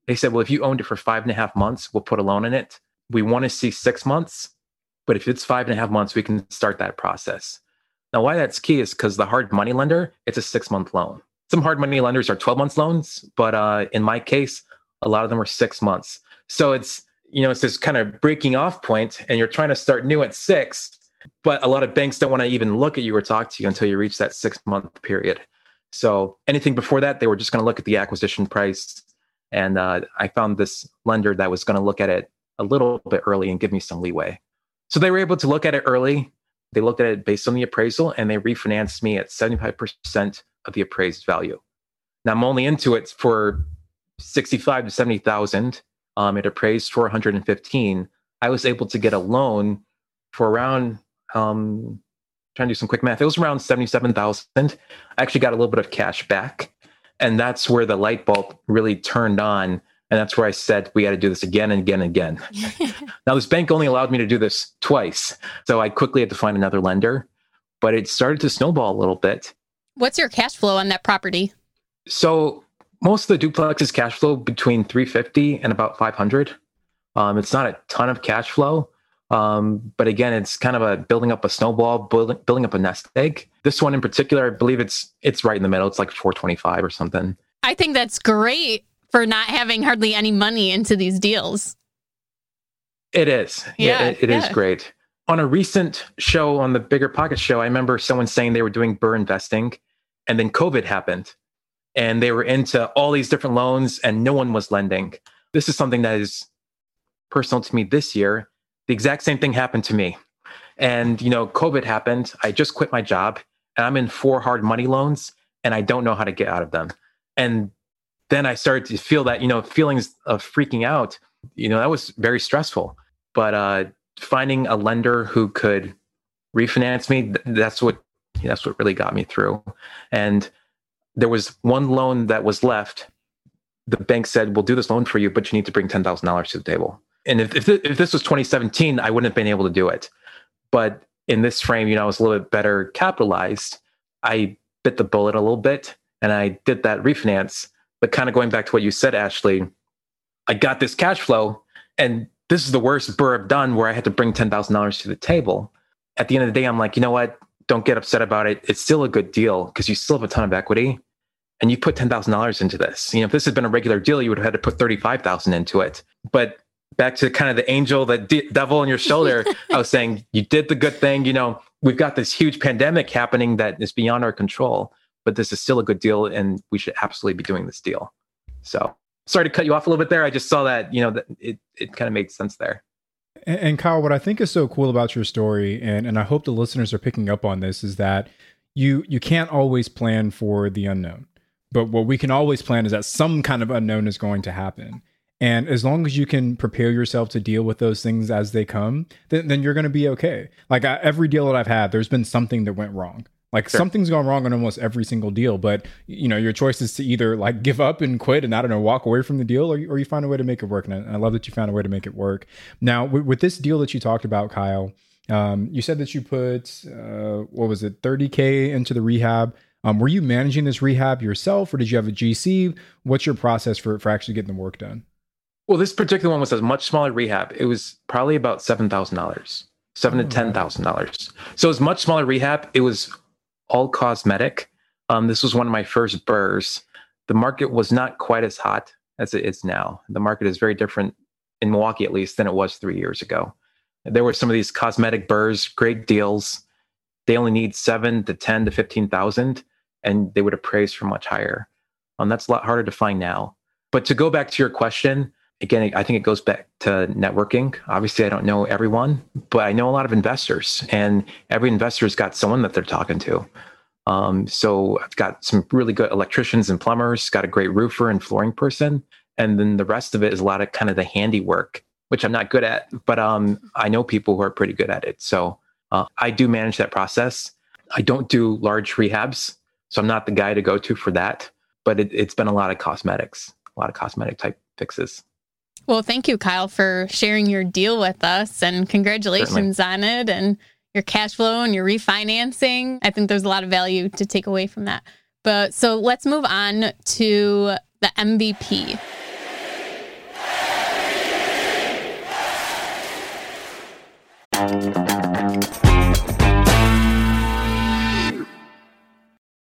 they said, well, if you owned it for five and a half months, we'll put a loan in it. We want to see six months, but if it's five and a half months, we can start that process. Now, why that's key is because the hard money lender, it's a six month loan. Some hard money lenders are 12 months loans, but uh, in my case, a lot of them are six months. So it's you know, it's this kind of breaking off point and you're trying to start new at six, but a lot of banks don't want to even look at you or talk to you until you reach that six month period. So anything before that, they were just going to look at the acquisition price. And uh, I found this lender that was going to look at it a little bit early and give me some leeway. So they were able to look at it early. They looked at it based on the appraisal and they refinanced me at 75% of the appraised value. Now I'm only into it for 65 to 70,000 um, it appraised for 115. I was able to get a loan for around um, trying to do some quick math. It was around 77,000. I actually got a little bit of cash back. And that's where the light bulb really turned on. And that's where I said, we got to do this again and again and again. now, this bank only allowed me to do this twice. So I quickly had to find another lender, but it started to snowball a little bit. What's your cash flow on that property? So most of the duplexes cash flow between 350 and about 500. Um, it's not a ton of cash flow, um, but again, it's kind of a building up a snowball, building, building up a nest egg. This one in particular, I believe it's it's right in the middle. It's like 425 or something. I think that's great for not having hardly any money into these deals. It is. Yeah, yeah it, it yeah. is great. On a recent show on the Bigger Pocket show, I remember someone saying they were doing BRRRR investing, and then COVID happened, and they were into all these different loans, and no one was lending. This is something that is personal to me this year the exact same thing happened to me. And, you know, COVID happened. I just quit my job and I'm in four hard money loans and I don't know how to get out of them. And then I started to feel that, you know, feelings of freaking out, you know, that was very stressful. But uh, finding a lender who could refinance me, that's what that's what really got me through. And there was one loan that was left. The bank said, "We'll do this loan for you, but you need to bring ten thousand dollars to the table." and if if, if this was 2017, I wouldn't have been able to do it. But in this frame, you know, I was a little bit better capitalized. I bit the bullet a little bit, and I did that refinance. But kind of going back to what you said, Ashley, I got this cash flow, and this is the worst BRRRR I've done, where I had to bring ten thousand dollars to the table. At the end of the day, I'm like, you know what? Don't get upset about it. It's still a good deal because you still have a ton of equity, and you put ten thousand dollars into this. You know, if this had been a regular deal, you would have had to put thirty five thousand into it. But back to kind of the angel, the de- devil on your shoulder. I was saying, you did the good thing. You know, we've got this huge pandemic happening that is beyond our control, but this is still a good deal, and we should absolutely be doing this deal. So, sorry to cut you off a little bit there. I just saw that, you know, that it it kind of made sense there. And, Kyle, what I think is so cool about your story, and and I hope the listeners are picking up on this, is that you you can't always plan for the unknown, but what we can always plan is that some kind of unknown is going to happen. And as long as you can prepare yourself to deal with those things as they come, then, then you're going to be okay. Like I, every deal that I've had, there's been something that went wrong. Like sure. something's gone wrong on almost every single deal, but you know your choice is to either like give up and quit and I don't know walk away from the deal, or, or you find a way to make it work. And I, I love that you found a way to make it work. Now with, with this deal that you talked about, Kyle, um, you said that you put uh, what was it, 30k into the rehab. Um, were you managing this rehab yourself, or did you have a GC? What's your process for for actually getting the work done? Well, this particular one was a much smaller rehab. It was probably about seven thousand dollars, seven to oh, ten thousand dollars. So it was much smaller rehab. It was all cosmetic. Um, this was one of my first BRRRRs. The market was not quite as hot as it is now. The market is very different in Milwaukee, at least, than it was three years ago. There were some of these cosmetic BRRRRs, great deals. They only need seven to ten to fifteen thousand, and they would appraise for much higher. Um, that's a lot harder to find now. But to go back to your question, again, I think it goes back to networking. Obviously, I don't know everyone, but I know a lot of investors, and every investor's got someone that they're talking to. Um, so I've got some really good electricians and plumbers, got a great roofer and flooring person, and then the rest of it is a lot of kind of the handiwork, which I'm not good at, but um, I know people who are pretty good at it. So uh, I do manage that process. I don't do large rehabs, so I'm not the guy to go to for that. But it, it's been a lot of cosmetics, a lot of cosmetic type fixes. Well, thank you, Kyle, for sharing your deal with us and congratulations Certainly. on it and your cash flow and your refinancing. I think there's a lot of value to take away from that. But so let's move on to the MVP.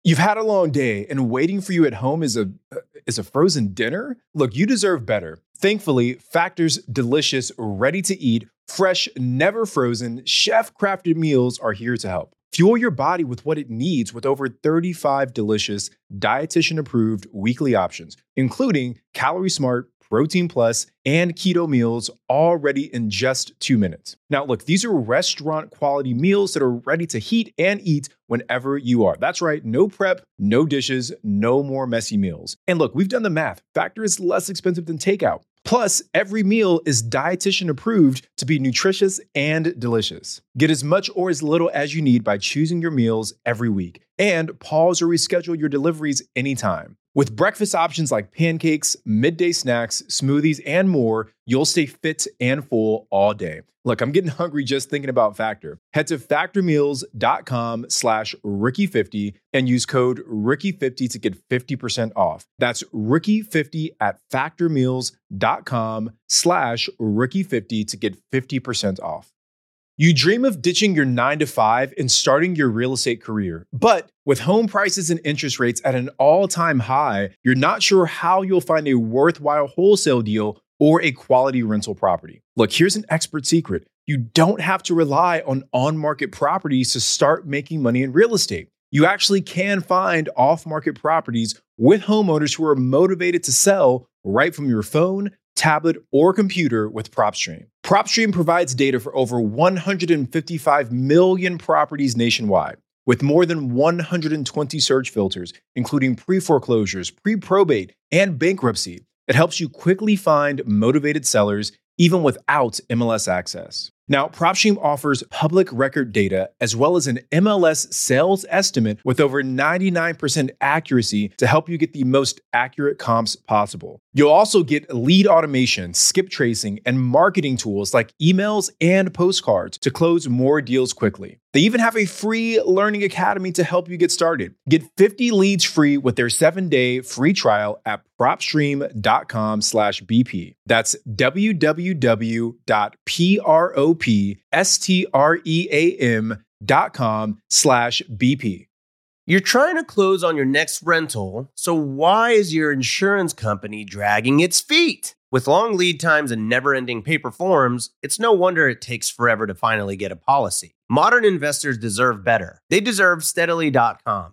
You've had a long day and waiting for you at home is a uh, is a frozen dinner? Look, you deserve better. Thankfully, Factor's delicious, ready to eat, fresh, never frozen, chef crafted meals are here to help. Fuel your body with what it needs with over 35 delicious, dietitian approved weekly options, including Calorie Smart Protein Plus, and keto meals all ready in just two minutes. Now, look, these are restaurant quality meals that are ready to heat and eat whenever you are. That's right, no prep, no dishes, no more messy meals. And look, we've done the math. Factor is less expensive than takeout. Plus, every meal is dietitian approved to be nutritious and delicious. Get as much or as little as you need by choosing your meals every week and pause or reschedule your deliveries anytime. With breakfast options like pancakes, midday snacks, smoothies, and more, you'll stay fit and full all day. Look, I'm getting hungry just thinking about Factor. Head to factormeals.com slash rookie50 and use code rookie50 to get 50% off. That's rookie50 at factormeals.com slash rookie50 to get 50% off. You dream of ditching your nine to five and starting your real estate career. But with home prices and interest rates at an all time high, you're not sure how you'll find a worthwhile wholesale deal or a quality rental property. Look, here's an expert secret you don't have to rely on on market properties to start making money in real estate. You actually can find off market properties with homeowners who are motivated to sell right from your phone tablet, or computer with PropStream. PropStream provides data for over 155 million properties nationwide. With more than 120 search filters, including pre foreclosures, pre probate, and bankruptcy, it helps you quickly find motivated sellers even without MLS access. Now, PropStream offers public record data as well as an MLS sales estimate with over 99% accuracy to help you get the most accurate comps possible. You'll also get lead automation, skip tracing, and marketing tools like emails and postcards to close more deals quickly. They even have a free learning academy to help you get started. Get 50 leads free with their 7-day free trial at propstream.com dot com slash BP. You're trying to close on your next rental, so why is your insurance company dragging its feet? With long lead times and never ending paper forms, it's no wonder it takes forever to finally get a policy. Modern investors deserve better. They deserve steadily.com.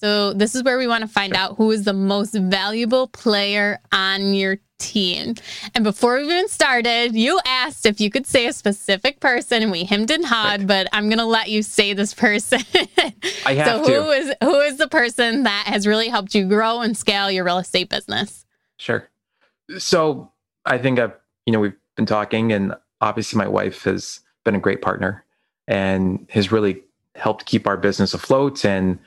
So, this is where we want to find out who is the most valuable player on your team. And before we even started, you asked if you could say a specific person, and we hemmed and hawed, right. but I'm going to let you say this person. I have so to. who is who is the person that has really helped you grow and scale your real estate business? Sure. So I think I've you know we've been talking, and obviously my wife has been a great partner and has really helped keep our business afloat and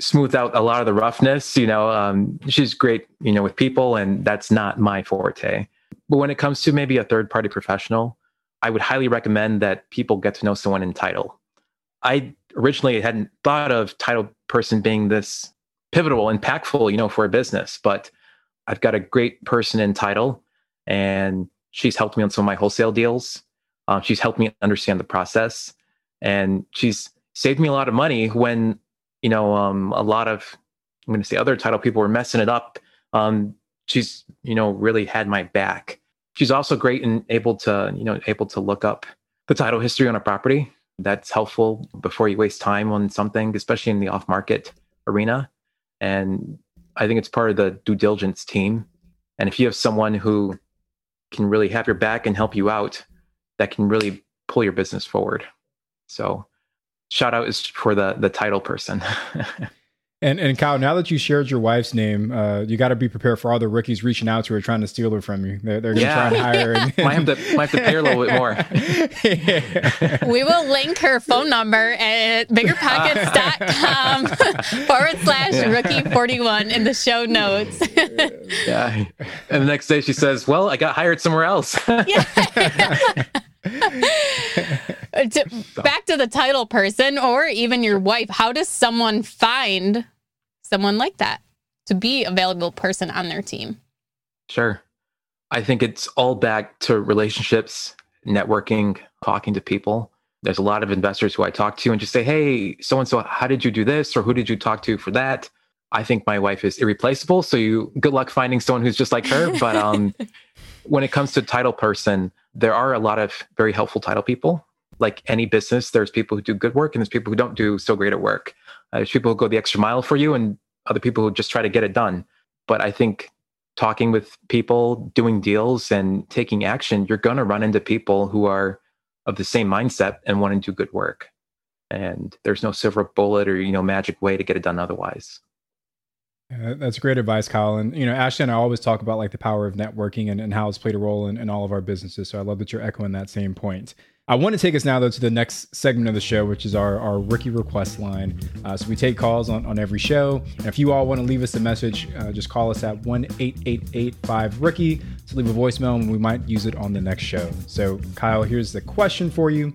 smooth out a lot of the roughness. You know, um, she's great, you know, with people, and that's not my forte. But when it comes to maybe a third party professional, I would highly recommend that people get to know someone in title. I originally hadn't thought of title person being this pivotal, impactful, you know, for a business, but I've got a great person in title, and she's helped me on some of my wholesale deals. Um, she's helped me understand the process, and she's saved me a lot of money when you know, um, a lot of I'm going to say other title people were messing it up. Um, she's you know really had my back. She's also great and able to you know able to look up the title history on a property. That's helpful before you waste time on something, especially in the off market arena. And I think it's part of the due diligence team. And if you have someone who can really have your back and help you out, that can really pull your business forward. So shout out is for the the title person. and and Kyle, now that you shared your wife's name, uh, you got to be prepared for all the rookies reaching out to her trying to steal her from you. They're, they're going to yeah. try and hire her. And, might, have to, might have to pay her a little bit more. we will link her phone number at biggerpockets.com forward slash rookie 41 in the show notes. yeah. And the next day she says, Well, I got hired somewhere else. yeah. to, back to the title person or even your wife, how does someone find someone like that to be a valuable person on their team? Sure. I think it's all back to relationships, networking, talking to people. There's a lot of investors who I talk to and just say, hey, so and so, how did you do this? Or who did you talk to for that? I think my wife is irreplaceable. So you good luck finding someone who's just like her. But um, when it comes to title person, there are a lot of very helpful title people. Like any business, there's people who do good work and there's people who don't do so great at work. Uh, there's people who go the extra mile for you and other people who just try to get it done. But I think talking with people, doing deals, and taking action, you're going to run into people who are of the same mindset and want to do good work. And there's no silver bullet or you know magic way to get it done otherwise. Yeah, that's great advice, Kyle. And you know, Ashley and I always talk about like the power of networking and, and how it's played a role in, in all of our businesses. So I love that you're echoing that same point. I want to take us now though to the next segment of the show, which is our, our rookie request line. Uh, so we take calls on, on every show. And if you all want to leave us a message, uh, just call us at one eight eight eight five rookie to leave a voicemail, and we might use it on the next show. So Kyle, here's the question for you.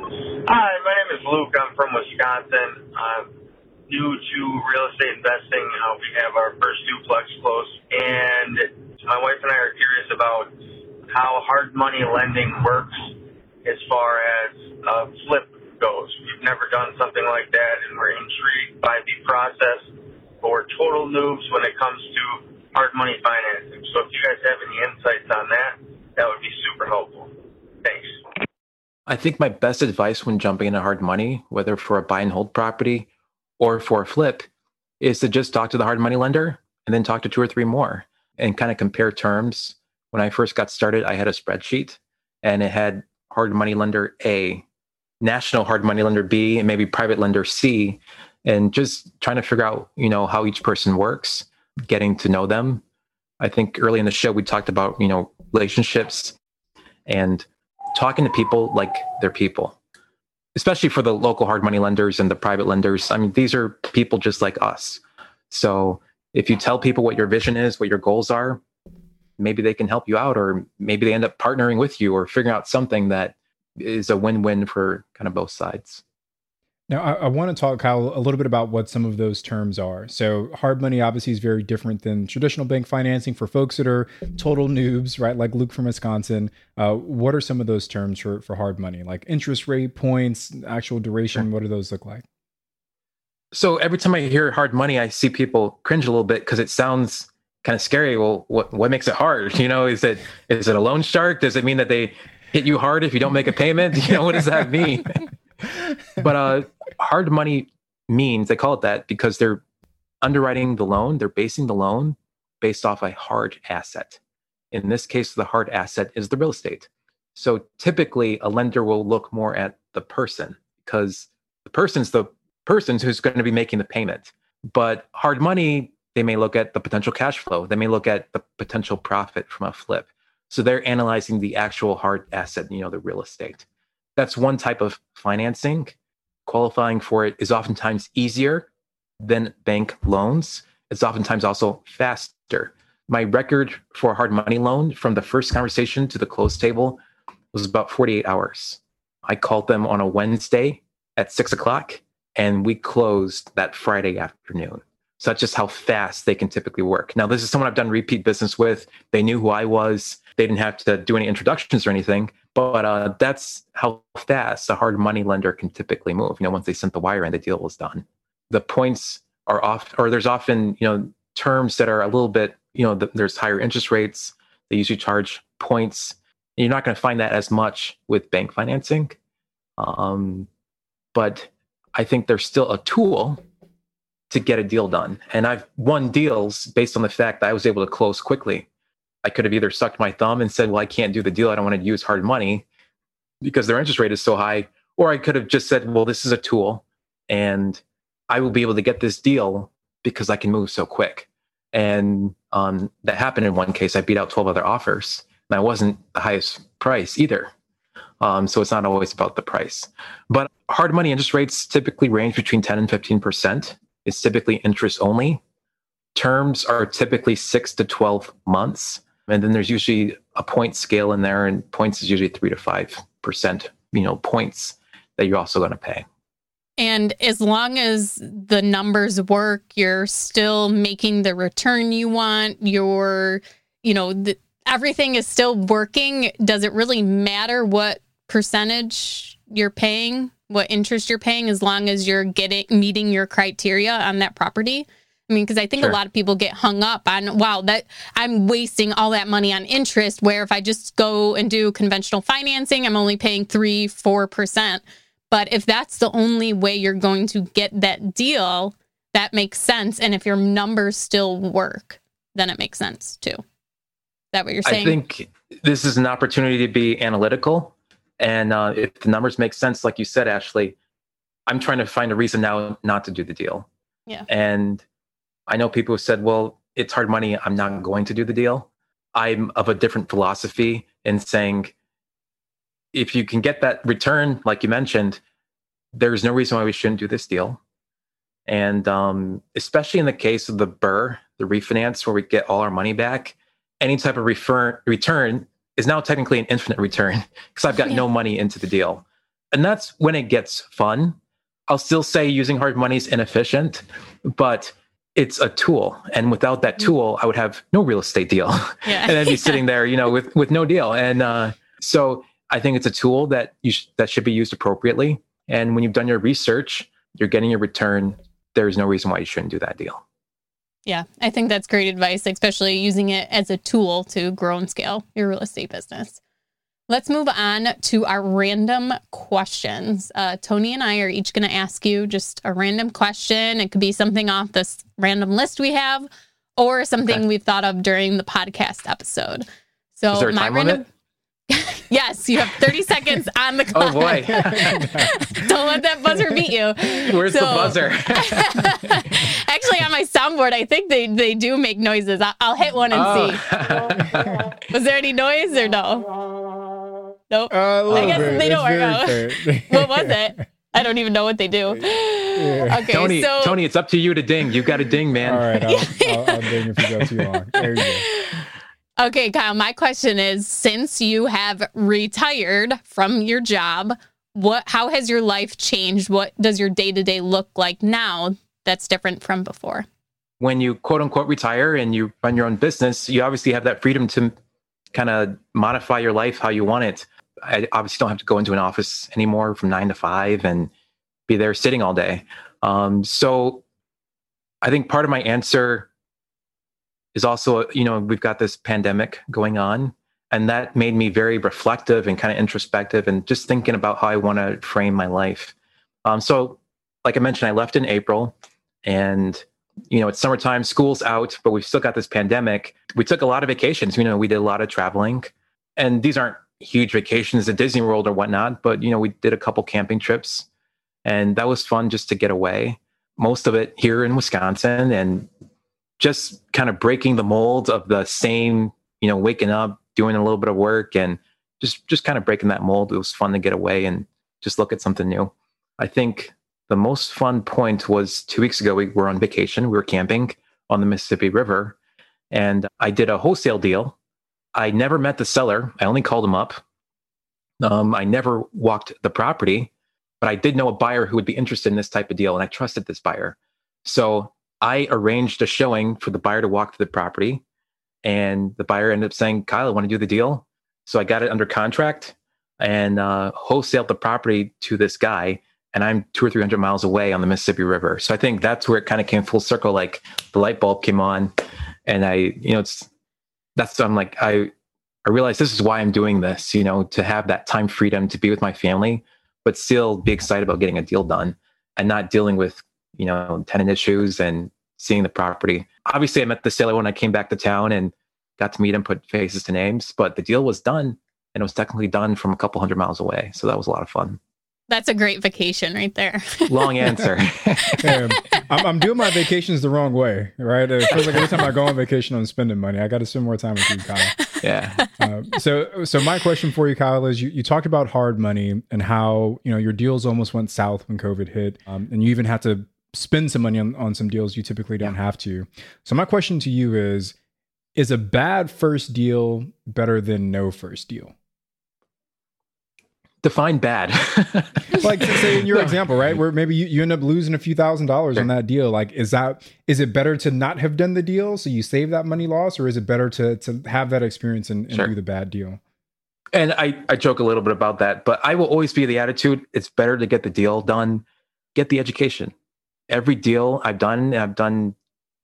Hi, my name is Luke. I'm from Wisconsin. I'm new to real estate investing. Uh, we have our first duplex close, and my wife and I are curious about how hard money lending works as far as a flip goes. We've never done something like that, and we're intrigued by the process for total noobs when it comes to hard money financing. So if you guys have any insights on that, that would be super helpful. Thanks. I think my best advice when jumping into hard money, whether for a buy and hold property or for a flip, is to just talk to the hard money lender and then talk to two or three more and kind of compare terms when I first got started, I had a spreadsheet and it had hard money lender A, national hard money lender B, and maybe private lender C, and just trying to figure out, you know, how each person works, getting to know them. I think early in the show we talked about, you know, relationships and talking to people like they're people. Especially for the local hard money lenders and the private lenders. I mean, these are people just like us. So if you tell people what your vision is, what your goals are, maybe they can help you out or maybe they end up partnering with you or figuring out something that is a win-win for kind of both sides now I, I, want to talk kyle a little bit about what some of those terms are so hard money obviously is very different than traditional bank financing for folks that are total noobs right like luke from wisconsin uh, what are some of those terms for, for hard money like interest rate points actual duration what do those look like so every time i hear hard money i see people cringe a little bit because it sounds kind of scary. Well, what what makes it hard? You know, is it is it a loan shark? Does it mean that they hit you hard if you don't make a payment? You know, what does that mean? but uh, hard money means they call it that because they're underwriting the loan. They're basing the loan based off a hard asset. In this case, the hard asset is the real estate. So typically, a lender will look more at the person because the person's the person who's going to be making the payment. But hard money they may look at the potential cash flow. They may look at the potential profit from a flip. So they're analyzing the actual hard asset, you know, the real estate. That's one type of financing. Qualifying for it is oftentimes easier than bank loans. It's oftentimes also faster. My record for a hard money loan from the first conversation to the close table was about 48 hours. I called them on a Wednesday at six o'clock and we closed that Friday afternoon. So that's just how fast they can typically work. Now, this is someone I've done repeat business with. They knew who I was. They didn't have to do any introductions or anything. But uh, that's how fast a hard money lender can typically move. You know, once they sent the wire and the deal was done. The points are off, or there's often you know terms that are a little bit you know the, there's higher interest rates. They usually charge points. You're not going to find that as much with bank financing. Um, but I think there's still a tool to get a deal done. And I've won deals based on the fact that I was able to close quickly. I could have either sucked my thumb and said, well, I can't do the deal. I don't want to use hard money because their interest rate is so high. Or I could have just said, well, this is a tool and I will be able to get this deal because I can move so quick. And um, that happened in one case. I beat out 12 other offers and I wasn't the highest price either. Um, so it's not always about the price. But hard money interest rates typically range between 10 and 15% is typically interest only. Terms are typically six to 12 months. And then there's usually a point scale in there, and points is usually three to five percent, you know, points that you're also going to pay. And as long as the numbers work, you're still making the return you want. You're you know, the, everything is still working. Does it really matter what percentage you're paying, what interest you're paying, as long as you're getting meeting your criteria on that property? I mean, because I think Sure. a lot of people get hung up on, wow, that I'm wasting all that money on interest. Where if I just go and do conventional financing, I'm only paying three, four percent. But if that's the only way you're going to get that deal, that makes sense. And if your numbers still work, then it makes sense too. Is that what you're saying? I think this is an opportunity to be analytical. And uh, if the numbers make sense, like you said, Ashley, I'm trying to find a reason now not to do the deal. Yeah. And I know people have said, well, it's hard money. I'm not going to do the deal. I'm of a different philosophy in saying, if you can get that return, like you mentioned, there's no reason why we shouldn't do this deal. And um, especially in the case of the BRRRR, the refinance, where we get all our money back, any type of refer- return is now technically an infinite return because I've got no money into the deal. And that's when it gets fun. I'll still say using hard money is inefficient, but it's a tool. And without that tool, I would have no real estate deal. Yeah. and I'd be sitting there, you know, with, with no deal. And uh, so I think it's a tool that you sh- that should be used appropriately. And when you've done your research, you're getting your return. There's no reason why you shouldn't do that deal. Yeah, I think that's great advice, especially using it as a tool to grow and scale your real estate business. Let's move on to our random questions. Uh, Tony and I are each going to ask you just a random question. It could be something off this random list we have or something Okay. we've thought of during the podcast episode. So, Is there a my random. limit? Yes, you have 30 seconds on the clock. Oh boy, Don't let that buzzer beat you. where's the buzzer? Actually, on my soundboard, I think they, they do make noises. I'll, I'll hit one and see. Oh. Was there any noise or no? Nope. Uh, a little guess bit. they don't It's work out. what was it? I don't even know what they do. Okay, Tony, so Tony, it's up to you to ding. You've got to ding, man. All right, I'll, I'll, I'll ding if you go too long. There you go. Okay, Kyle. My question is: since you have retired from your job, what? How has your life changed? What does your day to day look like now? That's different from before. When you quote unquote retire and you run your own business, you obviously have that freedom to kind of modify your life how you want it. I obviously don't have to go into an office anymore from nine to five and be there sitting all day. Um, so I think part of my answer is also, you know, we've got this pandemic going on, and that made me very reflective and kind of introspective and just thinking about how I want to frame my life. Um, so, like I mentioned, I left in April, and you know, it's summertime, school's out, but we've still got this pandemic. We took a lot of vacations. You know, we did a lot of traveling, and these aren't huge vacations at Disney World or whatnot, but you know, we did a couple camping trips, and that was fun just to get away. Most of it here in Wisconsin, and just kind of breaking the mold of the same, you know, waking up, doing a little bit of work, and just just kind of breaking that mold. It was fun to get away and just look at something new. I think the most fun point was two weeks ago. We were on vacation. We were camping on the Mississippi River, and I did a wholesale deal. I never met the seller. I only called him up. Um, I never walked the property, but I did know a buyer who would be interested in this type of deal, and I trusted this buyer. So I arranged a showing for the buyer to walk to the property, and the buyer ended up saying, "Kyle, I want to do the deal." So I got it under contract and uh, wholesaled the property to this guy and I'm two or three hundred miles away on the Mississippi River. So I think that's where it kind of came full circle. Like the light bulb came on, and I, you know, it's that's I'm like I I realized this is why I'm doing this. You know, to have that time freedom to be with my family, but still be excited about getting a deal done and not dealing with you know tenant issues and seeing the property. Obviously, I met the seller when I came back to town and got to meet him, put faces to names. But the deal was done, and it was technically done from a couple hundred miles away. So that was a lot of fun. That's a great vacation right there. Long answer. Um, I'm, I'm doing my vacations the wrong way, right? It feels like every time I go on vacation, I'm spending money. I got to spend more time with you, Kyle. yeah. Uh, so, so my question for you, Kyle, is you, you talked about hard money and how you know your deals almost went south when COVID hit, um, and you even had to spend some money on, on some deals you typically don't have to. So, my question to you is: Is a bad first deal better than no first deal? define bad. like say in your example, right, where maybe you, you end up losing a few thousand dollars on that deal. Like, is that is it better to not have done the deal so you save that money loss, or is it better to to have that experience and, and Sure. do the bad deal? and I, I joke a little bit about that, but I will always be the attitude it's better to get the deal done, get the education. Every deal I've done, I've done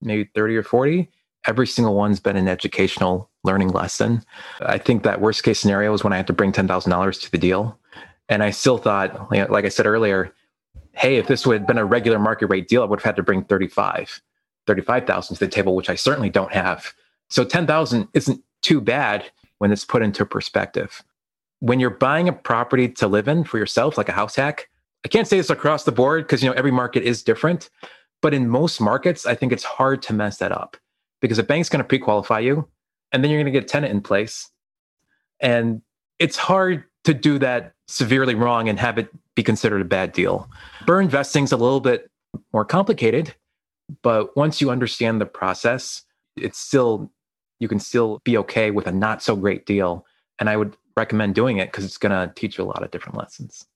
maybe 30 or 40, every single one's been an educational learning lesson. I think that worst case scenario is when I had to bring $10,000 to the deal. And I still thought, like like I said earlier, hey, if this would have been a regular market rate deal, I would have had to bring 35, 35,000 to the table, which I certainly don't have. So 10,000 isn't too bad when it's put into perspective. When you're buying a property to live in for yourself, like a house hack, I can't say this across the board because you know every market is different, but in most markets, I think it's hard to mess that up because a bank's going to pre-qualify you, and then you're going to get a tenant in place, and it's hard to do that severely wrong and have it be considered a bad deal. BRRRR investing's a little bit more complicated, but once you understand the process, it's still you can still be okay with a not so great deal. And I would recommend doing it because it's going to teach you a lot of different lessons.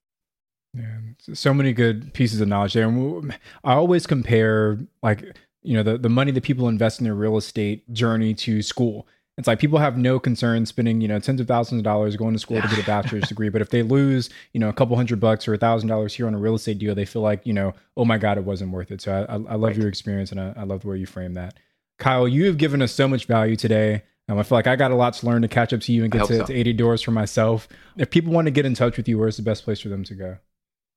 Yeah, so many good pieces of knowledge there. And I always compare like you know the the money that people invest in their real estate journey to school. It's like people have no concern spending you know tens of thousands of dollars going to school to get a bachelor's degree, but if they lose you know a couple hundred bucks or a thousand dollars here on a real estate deal, they feel like you know oh my god it wasn't worth it. So I, I, I love Right. your experience and I, I love the way you frame that. Kyle, you have given us so much value today. Um, I feel like I got a lot to learn to catch up to you and get to, so. to 80 doors for myself. If people want to get in touch with you, where's the best place for them to go?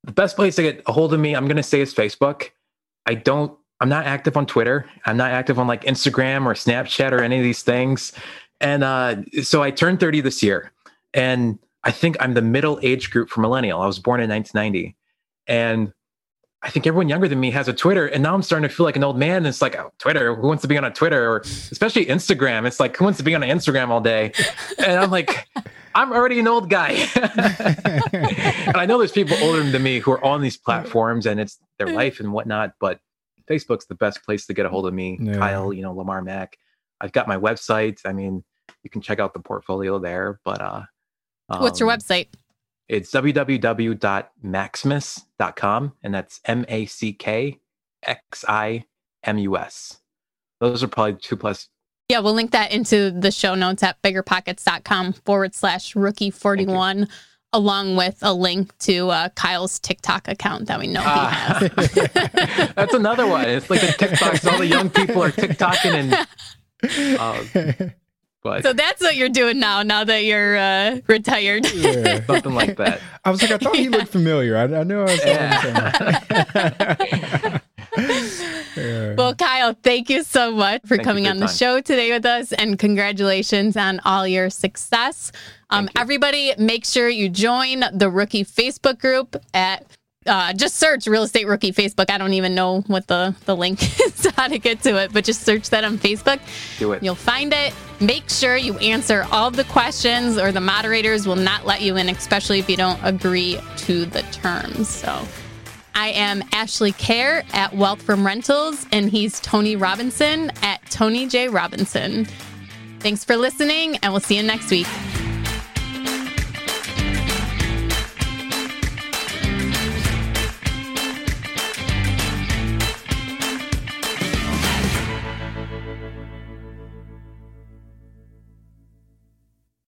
The best place to get a hold of me, I'm going to say is Facebook. I don't, I'm not active on Twitter. I'm not active on like Instagram or Snapchat or any of these things. And uh, so I turned 30 this year. And I think I'm the middle age group for millennial. I was born in 1990. And I think everyone younger than me has a Twitter, and now I'm starting to feel like an old man. It's like, oh, Twitter, who wants to be on a Twitter? Or especially Instagram. It's like, who wants to be on an Instagram all day? And I'm like, I'm already an old guy. and I know there's people older than me who are on these platforms and it's their life and whatnot, but Facebook's the best place to get a hold of me. Yeah. Kyle, you know, Lamar Mack. I've got my website. I mean, you can check out the portfolio there, but uh What's your um, website? It's www.mackximus.com and that's M A C K X I M U S. Those are probably two plus. Yeah, we'll link that into the show notes at biggerpockets.com forward slash rookie 41, along with a link to uh, Kyle's TikTok account that we know he Ah. has. That's another one. It's like the TikToks. All the young people are TikToking and. Uh, but So that's what you're doing now, now that you're uh, retired. Yeah. something like that. I was like, I thought he looked familiar. I, I knew I was Yeah. yeah. Well, Kyle, thank you so much for Thank coming for on your the time. show today with us, and congratulations on all your success. Um, you. everybody, make sure you join the Rookie Facebook group at. Uh, just search real estate rookie Facebook. I don't even know what the, the link is how to get to it, but just search that on Facebook. Do it. You'll find it. Make sure you answer all the questions, or the moderators will not let you in, especially if you don't agree to the terms. So, I am Ashley Kehr at Wealth from Rentals, and he's Tony Robinson at Tony J. Robinson. Thanks for listening, and we'll see you next week.